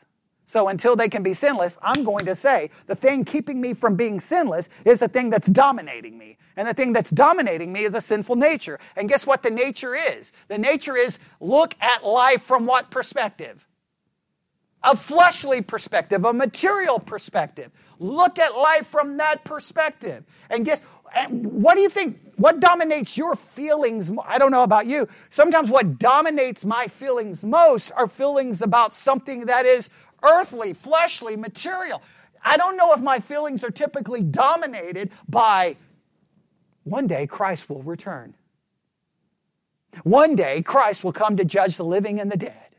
So until they can be sinless, I'm going to say the thing keeping me from being sinless is the thing that's dominating me. And the thing that's dominating me is a sinful nature. And guess what the nature is? The nature is look at life from what perspective? A fleshly perspective, a material perspective. Look at life from that perspective. And guess what do you think? What dominates your feelings? I don't know about you. Sometimes what dominates my feelings most are feelings about something that is earthly, fleshly, material. I don't know if my feelings are typically dominated by one day Christ will return. One day Christ will come to judge the living and the dead.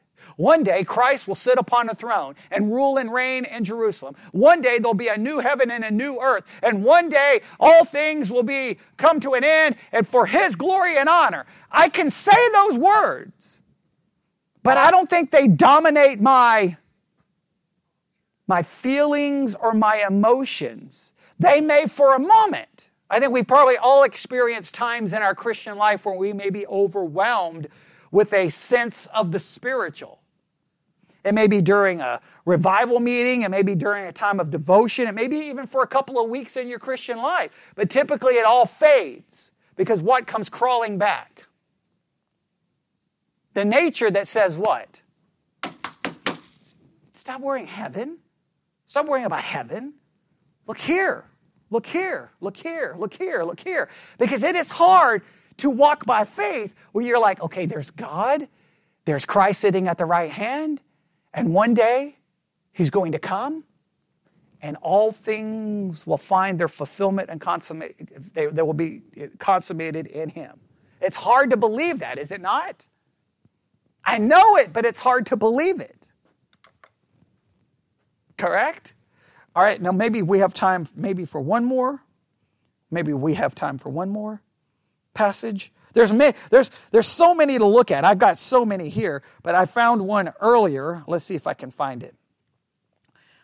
One day, Christ will sit upon a throne and rule and reign in Jerusalem. One day, there'll be a new heaven and a new earth. And one day, all things will be come to an end and for His glory and honor. I can say those words, but I don't think they dominate my, my feelings or my emotions. They may for a moment. I think we probably all experienced times in our Christian life where we may be overwhelmed with a sense of the spiritual. It may be during a revival meeting. It may be during a time of devotion. It may be even for a couple of weeks in your Christian life. But typically it all fades because what comes crawling back? The nature that says what? Stop worrying heaven. Stop worrying about heaven. Look here. Look here. Look here. Look here. Look here. Because it is hard to walk by faith where you're like, okay, there's God. There's Christ sitting at the right hand. And one day, he's going to come, and all things will find their fulfillment and consummate, they, they will be consummated in him. It's hard to believe that, is it not? I know it, but it's hard to believe it. Correct? All right, now maybe we have time maybe for one more. Maybe we have time for one more passage. There's, there's, there's so many to look at. I've got so many here, but I found one earlier. Let's see if I can find it.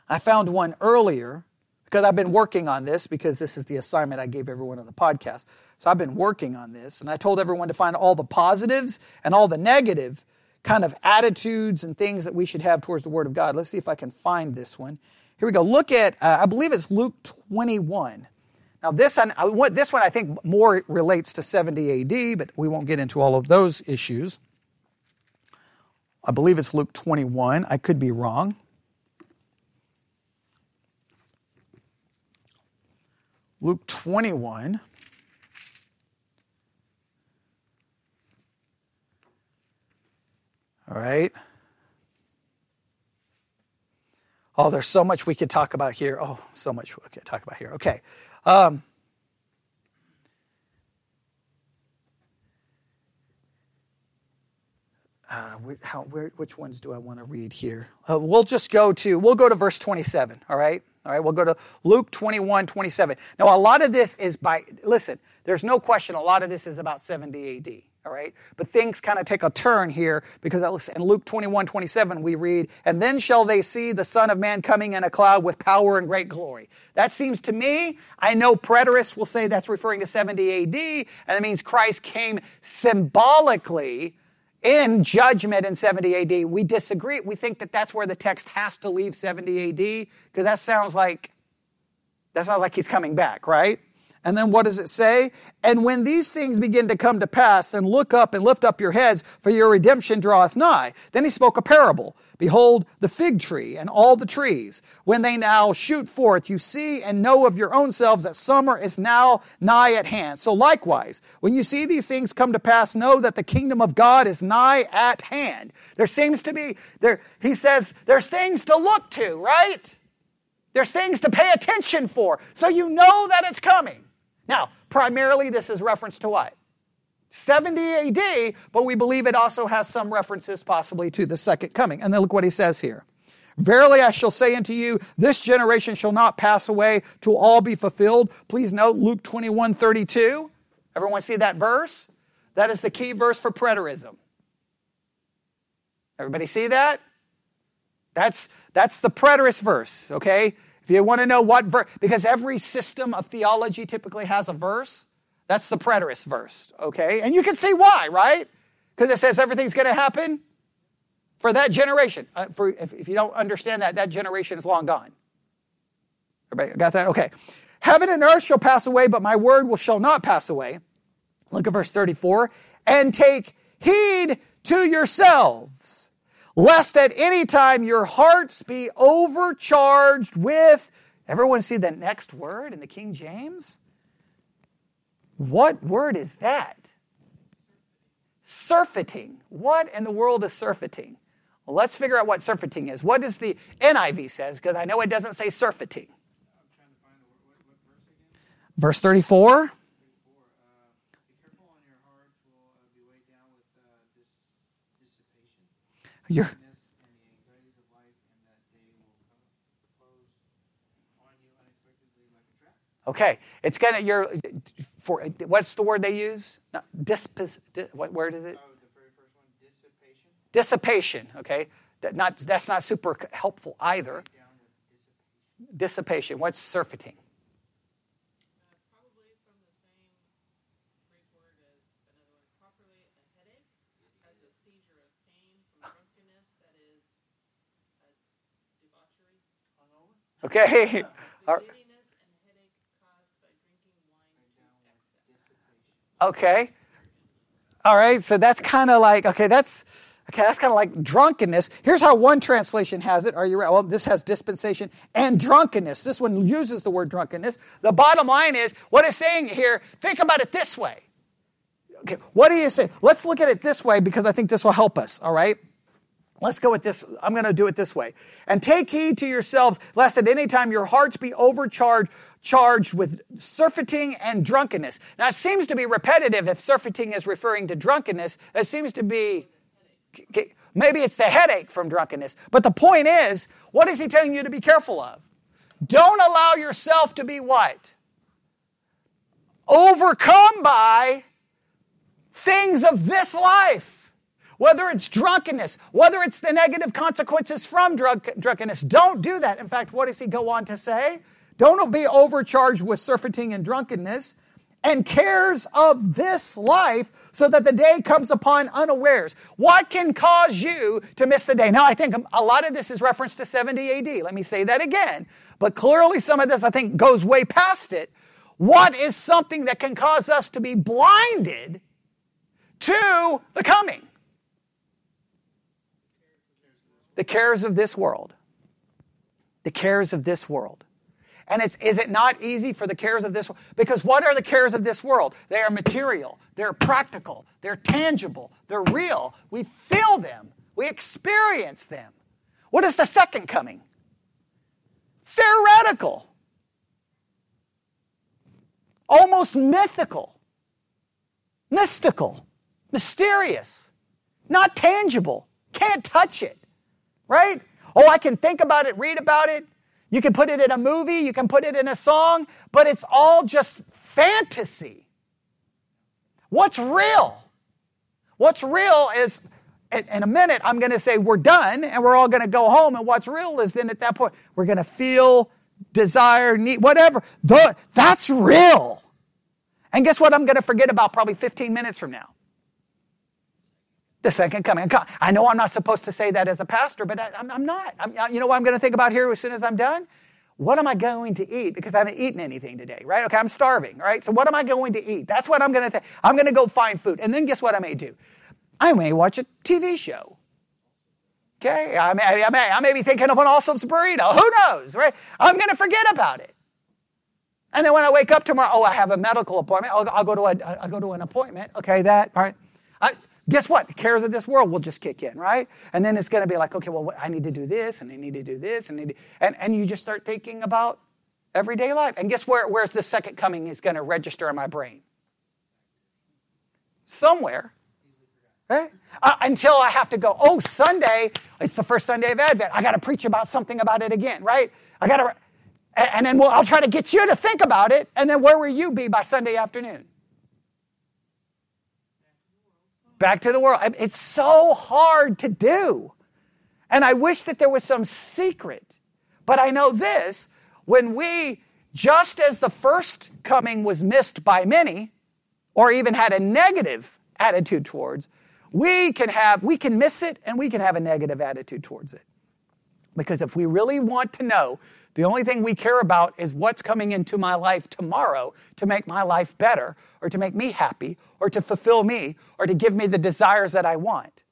I found one earlier because I've been working on this because this is the assignment I gave everyone on the podcast. So I've been working on this, and I told everyone to find all the positives and all the negative kind of attitudes and things that we should have towards the Word of God. Let's see if I can find this one. Here we go. Look at, uh, I believe it's Luke 21. Now, this one, this one I think more relates to 70 AD, but we won't get into all of those issues. I believe it's Luke 21. I could be wrong. Luke 21. All right. Oh, there's so much we could talk about here. Oh, so much we could talk about here. Okay. Um, uh, how, where, which ones do I want to read here? Uh, we'll just go to, we'll go to verse 27, all right? All right, we'll go to Luke 21, 27. Now, a lot of this is by, listen, there's no question, a lot of this is about 70 AD all right? But things kind of take a turn here because in Luke 21, 27, we read, And then shall they see the Son of Man coming in a cloud with power and great glory. That seems to me, I know preterists will say that's referring to 70 AD, and that means Christ came symbolically in judgment in 70 AD. We disagree. We think that that's where the text has to leave 70 AD because that sounds like that sounds like he's coming back, right? And then what does it say? And when these things begin to come to pass, then look up and lift up your heads, for your redemption draweth nigh. Then he spoke a parable. Behold, the fig tree and all the trees, when they now shoot forth, you see and know of your own selves that summer is now nigh at hand. So likewise, when you see these things come to pass, know that the kingdom of God is nigh at hand. There seems to be, there, he says, there's things to look to, right? There's things to pay attention for, so you know that it's coming. Now, primarily this is reference to what? 70 AD, but we believe it also has some references possibly to the second coming. And then look what he says here. Verily I shall say unto you, this generation shall not pass away till all be fulfilled. Please note Luke 21, 32. Everyone see that verse? That is the key verse for preterism. Everybody see that? That's, that's the preterist verse, okay? If you want to know what verse, because every system of theology typically has a verse. That's the preterist verse, okay? And you can see why, right? Because it says everything's going to happen for that generation. Uh, for, if, if you don't understand that, that generation is long gone. Everybody got that? Okay. Heaven and earth shall pass away, but my word will shall not pass away. Look at verse 34. And take heed to yourselves, lest at any time your hearts be overcharged with. Everyone see the next word in the King James? What word is that? Surfeiting. What in the world is surfeiting? Well, let's figure out what surfeiting is. What does the NIV says? Because I know it doesn't say surfeiting. Verse 34. You're, Okay, it's gonna you're for what's the word they use? No, dispos, what word is it? Oh, one, dissipation. Dissipation. Okay, that not that's not super helpful either. Dissipation. dissipation. What's surfeiting? Okay. Okay. All right. So that's kind of like, okay, that's, okay, that's kind of like drunkenness. Here's how one translation has it. Are you right? Well, this has dispensation and drunkenness. This one uses the word drunkenness. The bottom line is what it's saying here, think about it this way. Okay. What do you say? Let's look at it this way because I think this will help us. All right. Let's go with this. I'm going to do it this way. And take heed to yourselves, lest at any time your hearts be overcharged charged with surfeiting and drunkenness. Now, it seems to be repetitive if surfeiting is referring to drunkenness. It seems to be, maybe it's the headache from drunkenness. But the point is, what is he telling you to be careful of? Don't allow yourself to be what? Overcome by things of this life. Whether it's drunkenness, whether it's the negative consequences from drunk, drunkenness, don't do that. In fact, what does he go on to say? Don't be overcharged with surfeiting and drunkenness and cares of this life so that the day comes upon unawares. What can cause you to miss the day? Now, I think a lot of this is reference to 70 AD. Let me say that again. But clearly, some of this I think goes way past it. What is something that can cause us to be blinded to the coming? The cares of this world. The cares of this world. And it's, is it not easy for the cares of this world? Because what are the cares of this world? They are material, they're practical, they're tangible, they're real. We feel them, we experience them. What is the second coming? Theoretical, almost mythical, mystical, mysterious, not tangible, can't touch it, right? Oh, I can think about it, read about it, you can put it in a movie, you can put it in a song, but it's all just fantasy. What's real? What's real is, in a minute, I'm going to say we're done and we're all going to go home. And what's real is then at that point, we're going to feel, desire, need, whatever. The, that's real. And guess what I'm going to forget about probably 15 minutes from now? The second coming. I know I'm not supposed to say that as a pastor, but I, am not. I'm, you know what I'm going to think about here as soon as I'm done? what am I going to eat? Because I haven't eaten anything today, right? Okay, I'm starving, right? So what am I going to eat? That's what I'm going to think. I'm going to go find food. And then guess what I may do? I may watch a TV show. Okay, I may, I may, I may be thinking of an awesome burrito. Who knows, right? I'm going to forget about it. And then when I wake up tomorrow, oh, I have a medical appointment. I'll, I'll go to a, I'll go to an appointment. Okay, that, all right. I, guess what? The cares of this world will just kick in, right? And then it's going to be like, okay, well, I need to do this, and I need to do this, and, and, and you just start thinking about everyday life. And guess where, where's the second coming is going to register in my brain? Somewhere. Right? Uh, until I have to go, oh, Sunday, it's the first Sunday of Advent. I got to preach about something about it again, right? I got to, and then we'll, I'll try to get you to think about it, and then where will you be by Sunday afternoon? Back to the world. It's so hard to do. And I wish that there was some secret. But I know this when we, just as the first coming was missed by many, or even had a negative attitude towards, we can have, we can miss it and we can have a negative attitude towards it. Because if we really want to know the only thing we care about is what's coming into my life tomorrow to make my life better, or to make me happy, or to fulfill me, or to give me the desires that I want.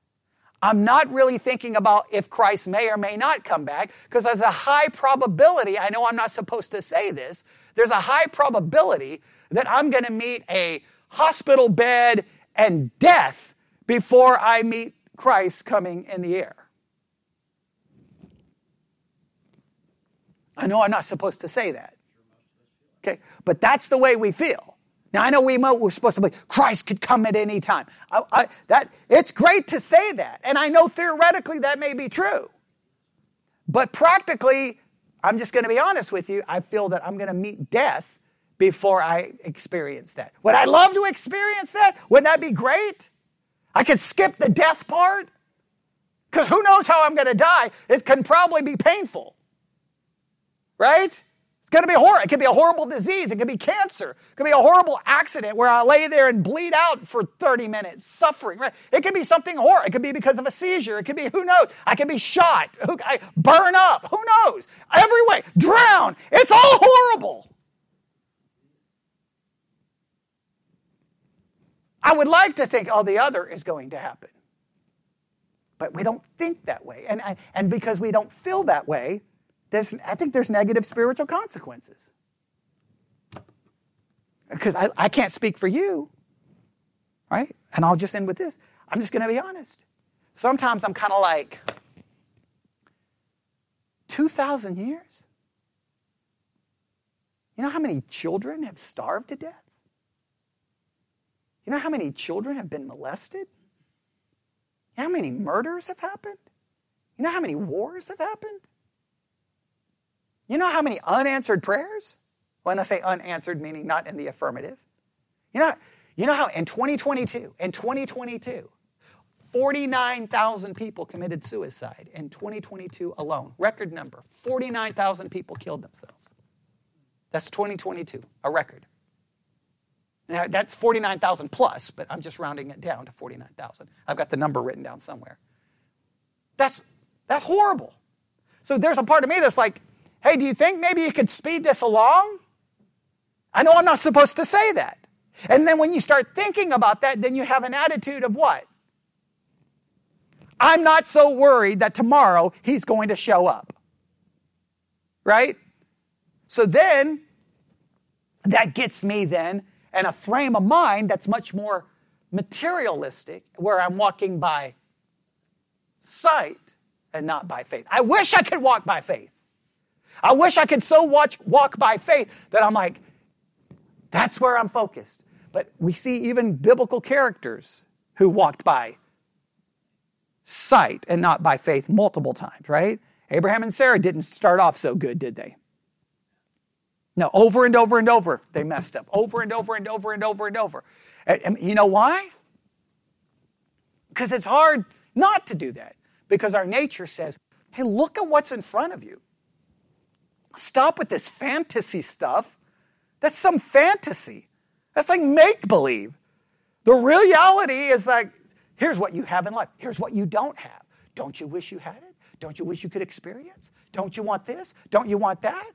I'm not really thinking about if Christ may or may not come back, because there's a high probability, I know I'm not supposed to say this, there's a high probability that I'm going to meet a hospital bed and death before I meet Christ coming in the air. I know I'm not supposed to say that. Okay, but that's the way we feel. Now I know we we're supposed to believe Christ could come at any time. I, I, that it's great to say that, and I know theoretically that may be true, but practically, I'm just going to be honest with you. I feel that I'm going to meet death before I experience that. Would I love to experience that? Wouldn't that be great? I could skip the death part because who knows how I'm going to die? It can probably be painful right? It's going to be horrible. It could be a horrible disease. It could be cancer. It could be a horrible accident where I lay there and bleed out for 30 minutes, suffering, right? It could be something horrible. It could be because of a seizure. It could be, who knows? I could be shot, I burn up. Who knows? Every way, drown. It's all horrible. I would like to think all the other is going to happen. But we don't think that way. And, and because we don't feel that way, I think there's negative spiritual consequences. Because I, I can't speak for you, right? And I'll just end with this. I'm just going to be honest. Sometimes I'm kind of like, 2,000 years? You know how many children have starved to death? You know how many children have been molested? You know how many murders have happened? You know how many wars have happened? You know how many unanswered prayers? When I say unanswered, meaning not in the affirmative. You know, you know how in 2022, in 2022, 49,000 people committed suicide in 2022 alone. Record number. 49,000 people killed themselves. That's 2022, a record. Now, that's 49,000 plus, but I'm just rounding it down to 49,000. I've got the number written down somewhere. That's, that's horrible. So there's a part of me that's like, Hey, do you think maybe you could speed this along? I know I'm not supposed to say that. And then when you start thinking about that, then you have an attitude of what? I'm not so worried that tomorrow he's going to show up. Right? So then, that gets me then in a frame of mind that's much more materialistic, where I'm walking by sight and not by faith. I wish I could walk by faith. I wish I could so watch, walk by faith that I'm like, that's where I'm focused. But we see even biblical characters who walked by sight and not by faith multiple times, right? Abraham and Sarah didn't start off so good, did they? No, over and over and over, they messed up. Over and over and over and over and over. And you know why? Because it's hard not to do that. Because our nature says, hey, look at what's in front of you. Stop with this fantasy stuff. That's some fantasy. That's like make believe. The reality is like, here's what you have in life. Here's what you don't have. Don't you wish you had it? Don't you wish you could experience? Don't you want this? Don't you want that?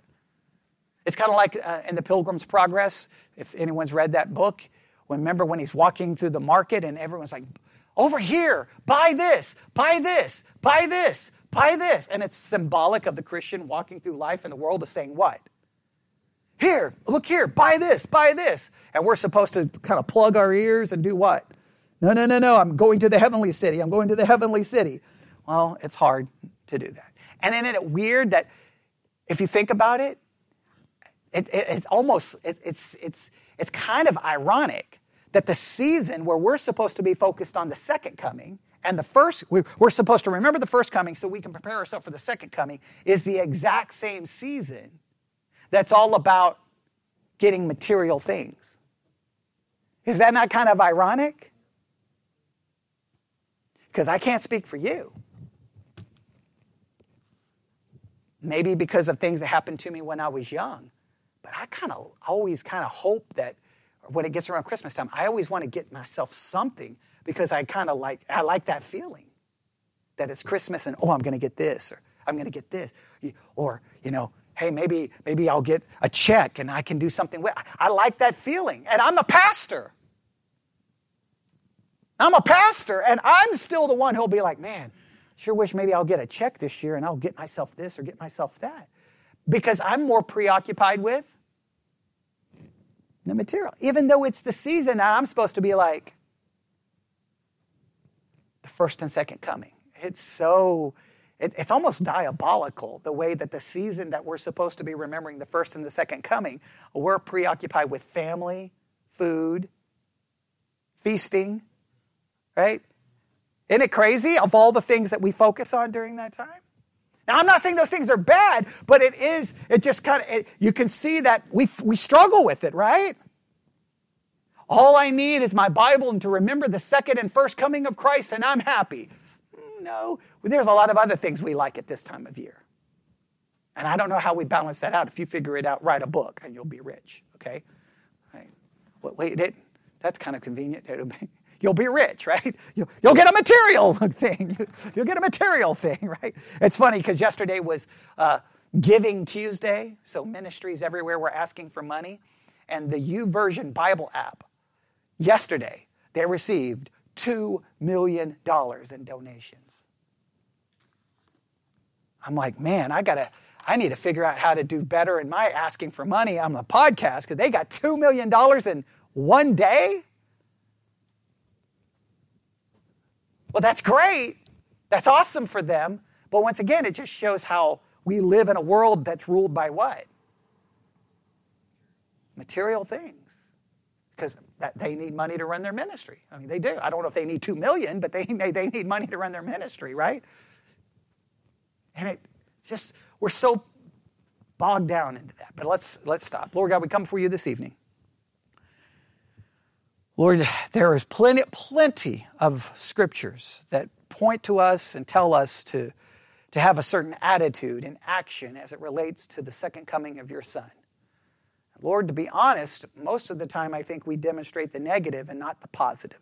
It's kind of like uh, in the Pilgrim's Progress, if anyone's read that book. Remember when he's walking through the market and everyone's like, over here, buy this, buy this, buy this, buy this. And it's symbolic of the Christian walking through life in the world of saying what? Here, look here, buy this, buy this. And we're supposed to kind of plug our ears and do what? No, no, no, no, I'm going to the heavenly city. I'm going to the heavenly city. Well, it's hard to do that. And isn't it weird that if you think about it, it, it it's almost, it, it's, it's, it's kind of ironic that the season where we're supposed to be focused on the second coming and the first, we're supposed to remember the first coming so we can prepare ourselves for the second coming, is the exact same season that's all about getting material things. Is that not kind of ironic? Because I can't speak for you. Maybe because of things that happened to me when I was young. But I kind of always kind of hope that when it gets around Christmas time, I always want to get myself something because I kind of like I like that feeling that it's Christmas and oh I'm going to get this or I'm going to get this or you know hey maybe maybe I'll get a check and I can do something with I like that feeling and I'm a pastor. I'm a pastor and I'm still the one who'll be like man sure wish maybe I'll get a check this year and I'll get myself this or get myself that because I'm more preoccupied with the material. Even though it's the season that I'm supposed to be like the first and second coming. It's so, it, it's almost diabolical the way that the season that we're supposed to be remembering the first and the second coming, we're preoccupied with family, food, feasting, right? Isn't it crazy of all the things that we focus on during that time? Now, I'm not saying those things are bad, but it is, it just kind of, you can see that we, we struggle with it, right? All I need is my Bible and to remember the second and first coming of Christ, and I'm happy. No, there's a lot of other things we like at this time of year. And I don't know how we balance that out. If you figure it out, write a book and you'll be rich, okay? Right. Wait, it, that's kind of convenient [laughs] you'll be rich, right? You'll, you'll get a material [laughs] thing. You'll get a material thing, [laughs] right? It's funny because yesterday was uh, Giving Tuesday, so ministries everywhere were asking for money. And the YouVersion Bible app, yesterday, they received $2 million in donations. I'm like, man, I gotta, I need to figure out how to do better in my asking for money on the podcast because they got $2 million in one day. Well, that's great. That's awesome for them. But once again, it just shows how we live in a world that's ruled by what? Material things. Because they need money to run their ministry. I mean, they do. I don't know if they need two million, but they, they need money to run their ministry, right? And it just, we're so bogged down into that. But let's, let's stop. Lord God, we come for you this evening. Lord, there is plenty, plenty of scriptures that point to us and tell us to, to have a certain attitude and action as it relates to the second coming of your Son. Lord, to be honest, most of the time I think we demonstrate the negative and not the positive.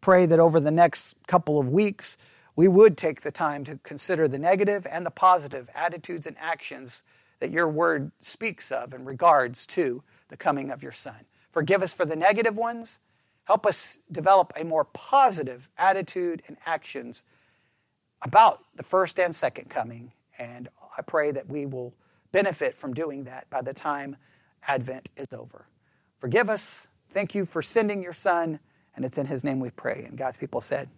Pray that over the next couple of weeks, we would take the time to consider the negative and the positive attitudes and actions that your word speaks of in regards to the coming of your Son. Forgive us for the negative ones Help us develop a more positive attitude and actions about the first and second coming. And I pray that we will benefit from doing that by the time Advent is over. Forgive us. Thank you for sending your Son. And it's in His name we pray. And God's people said,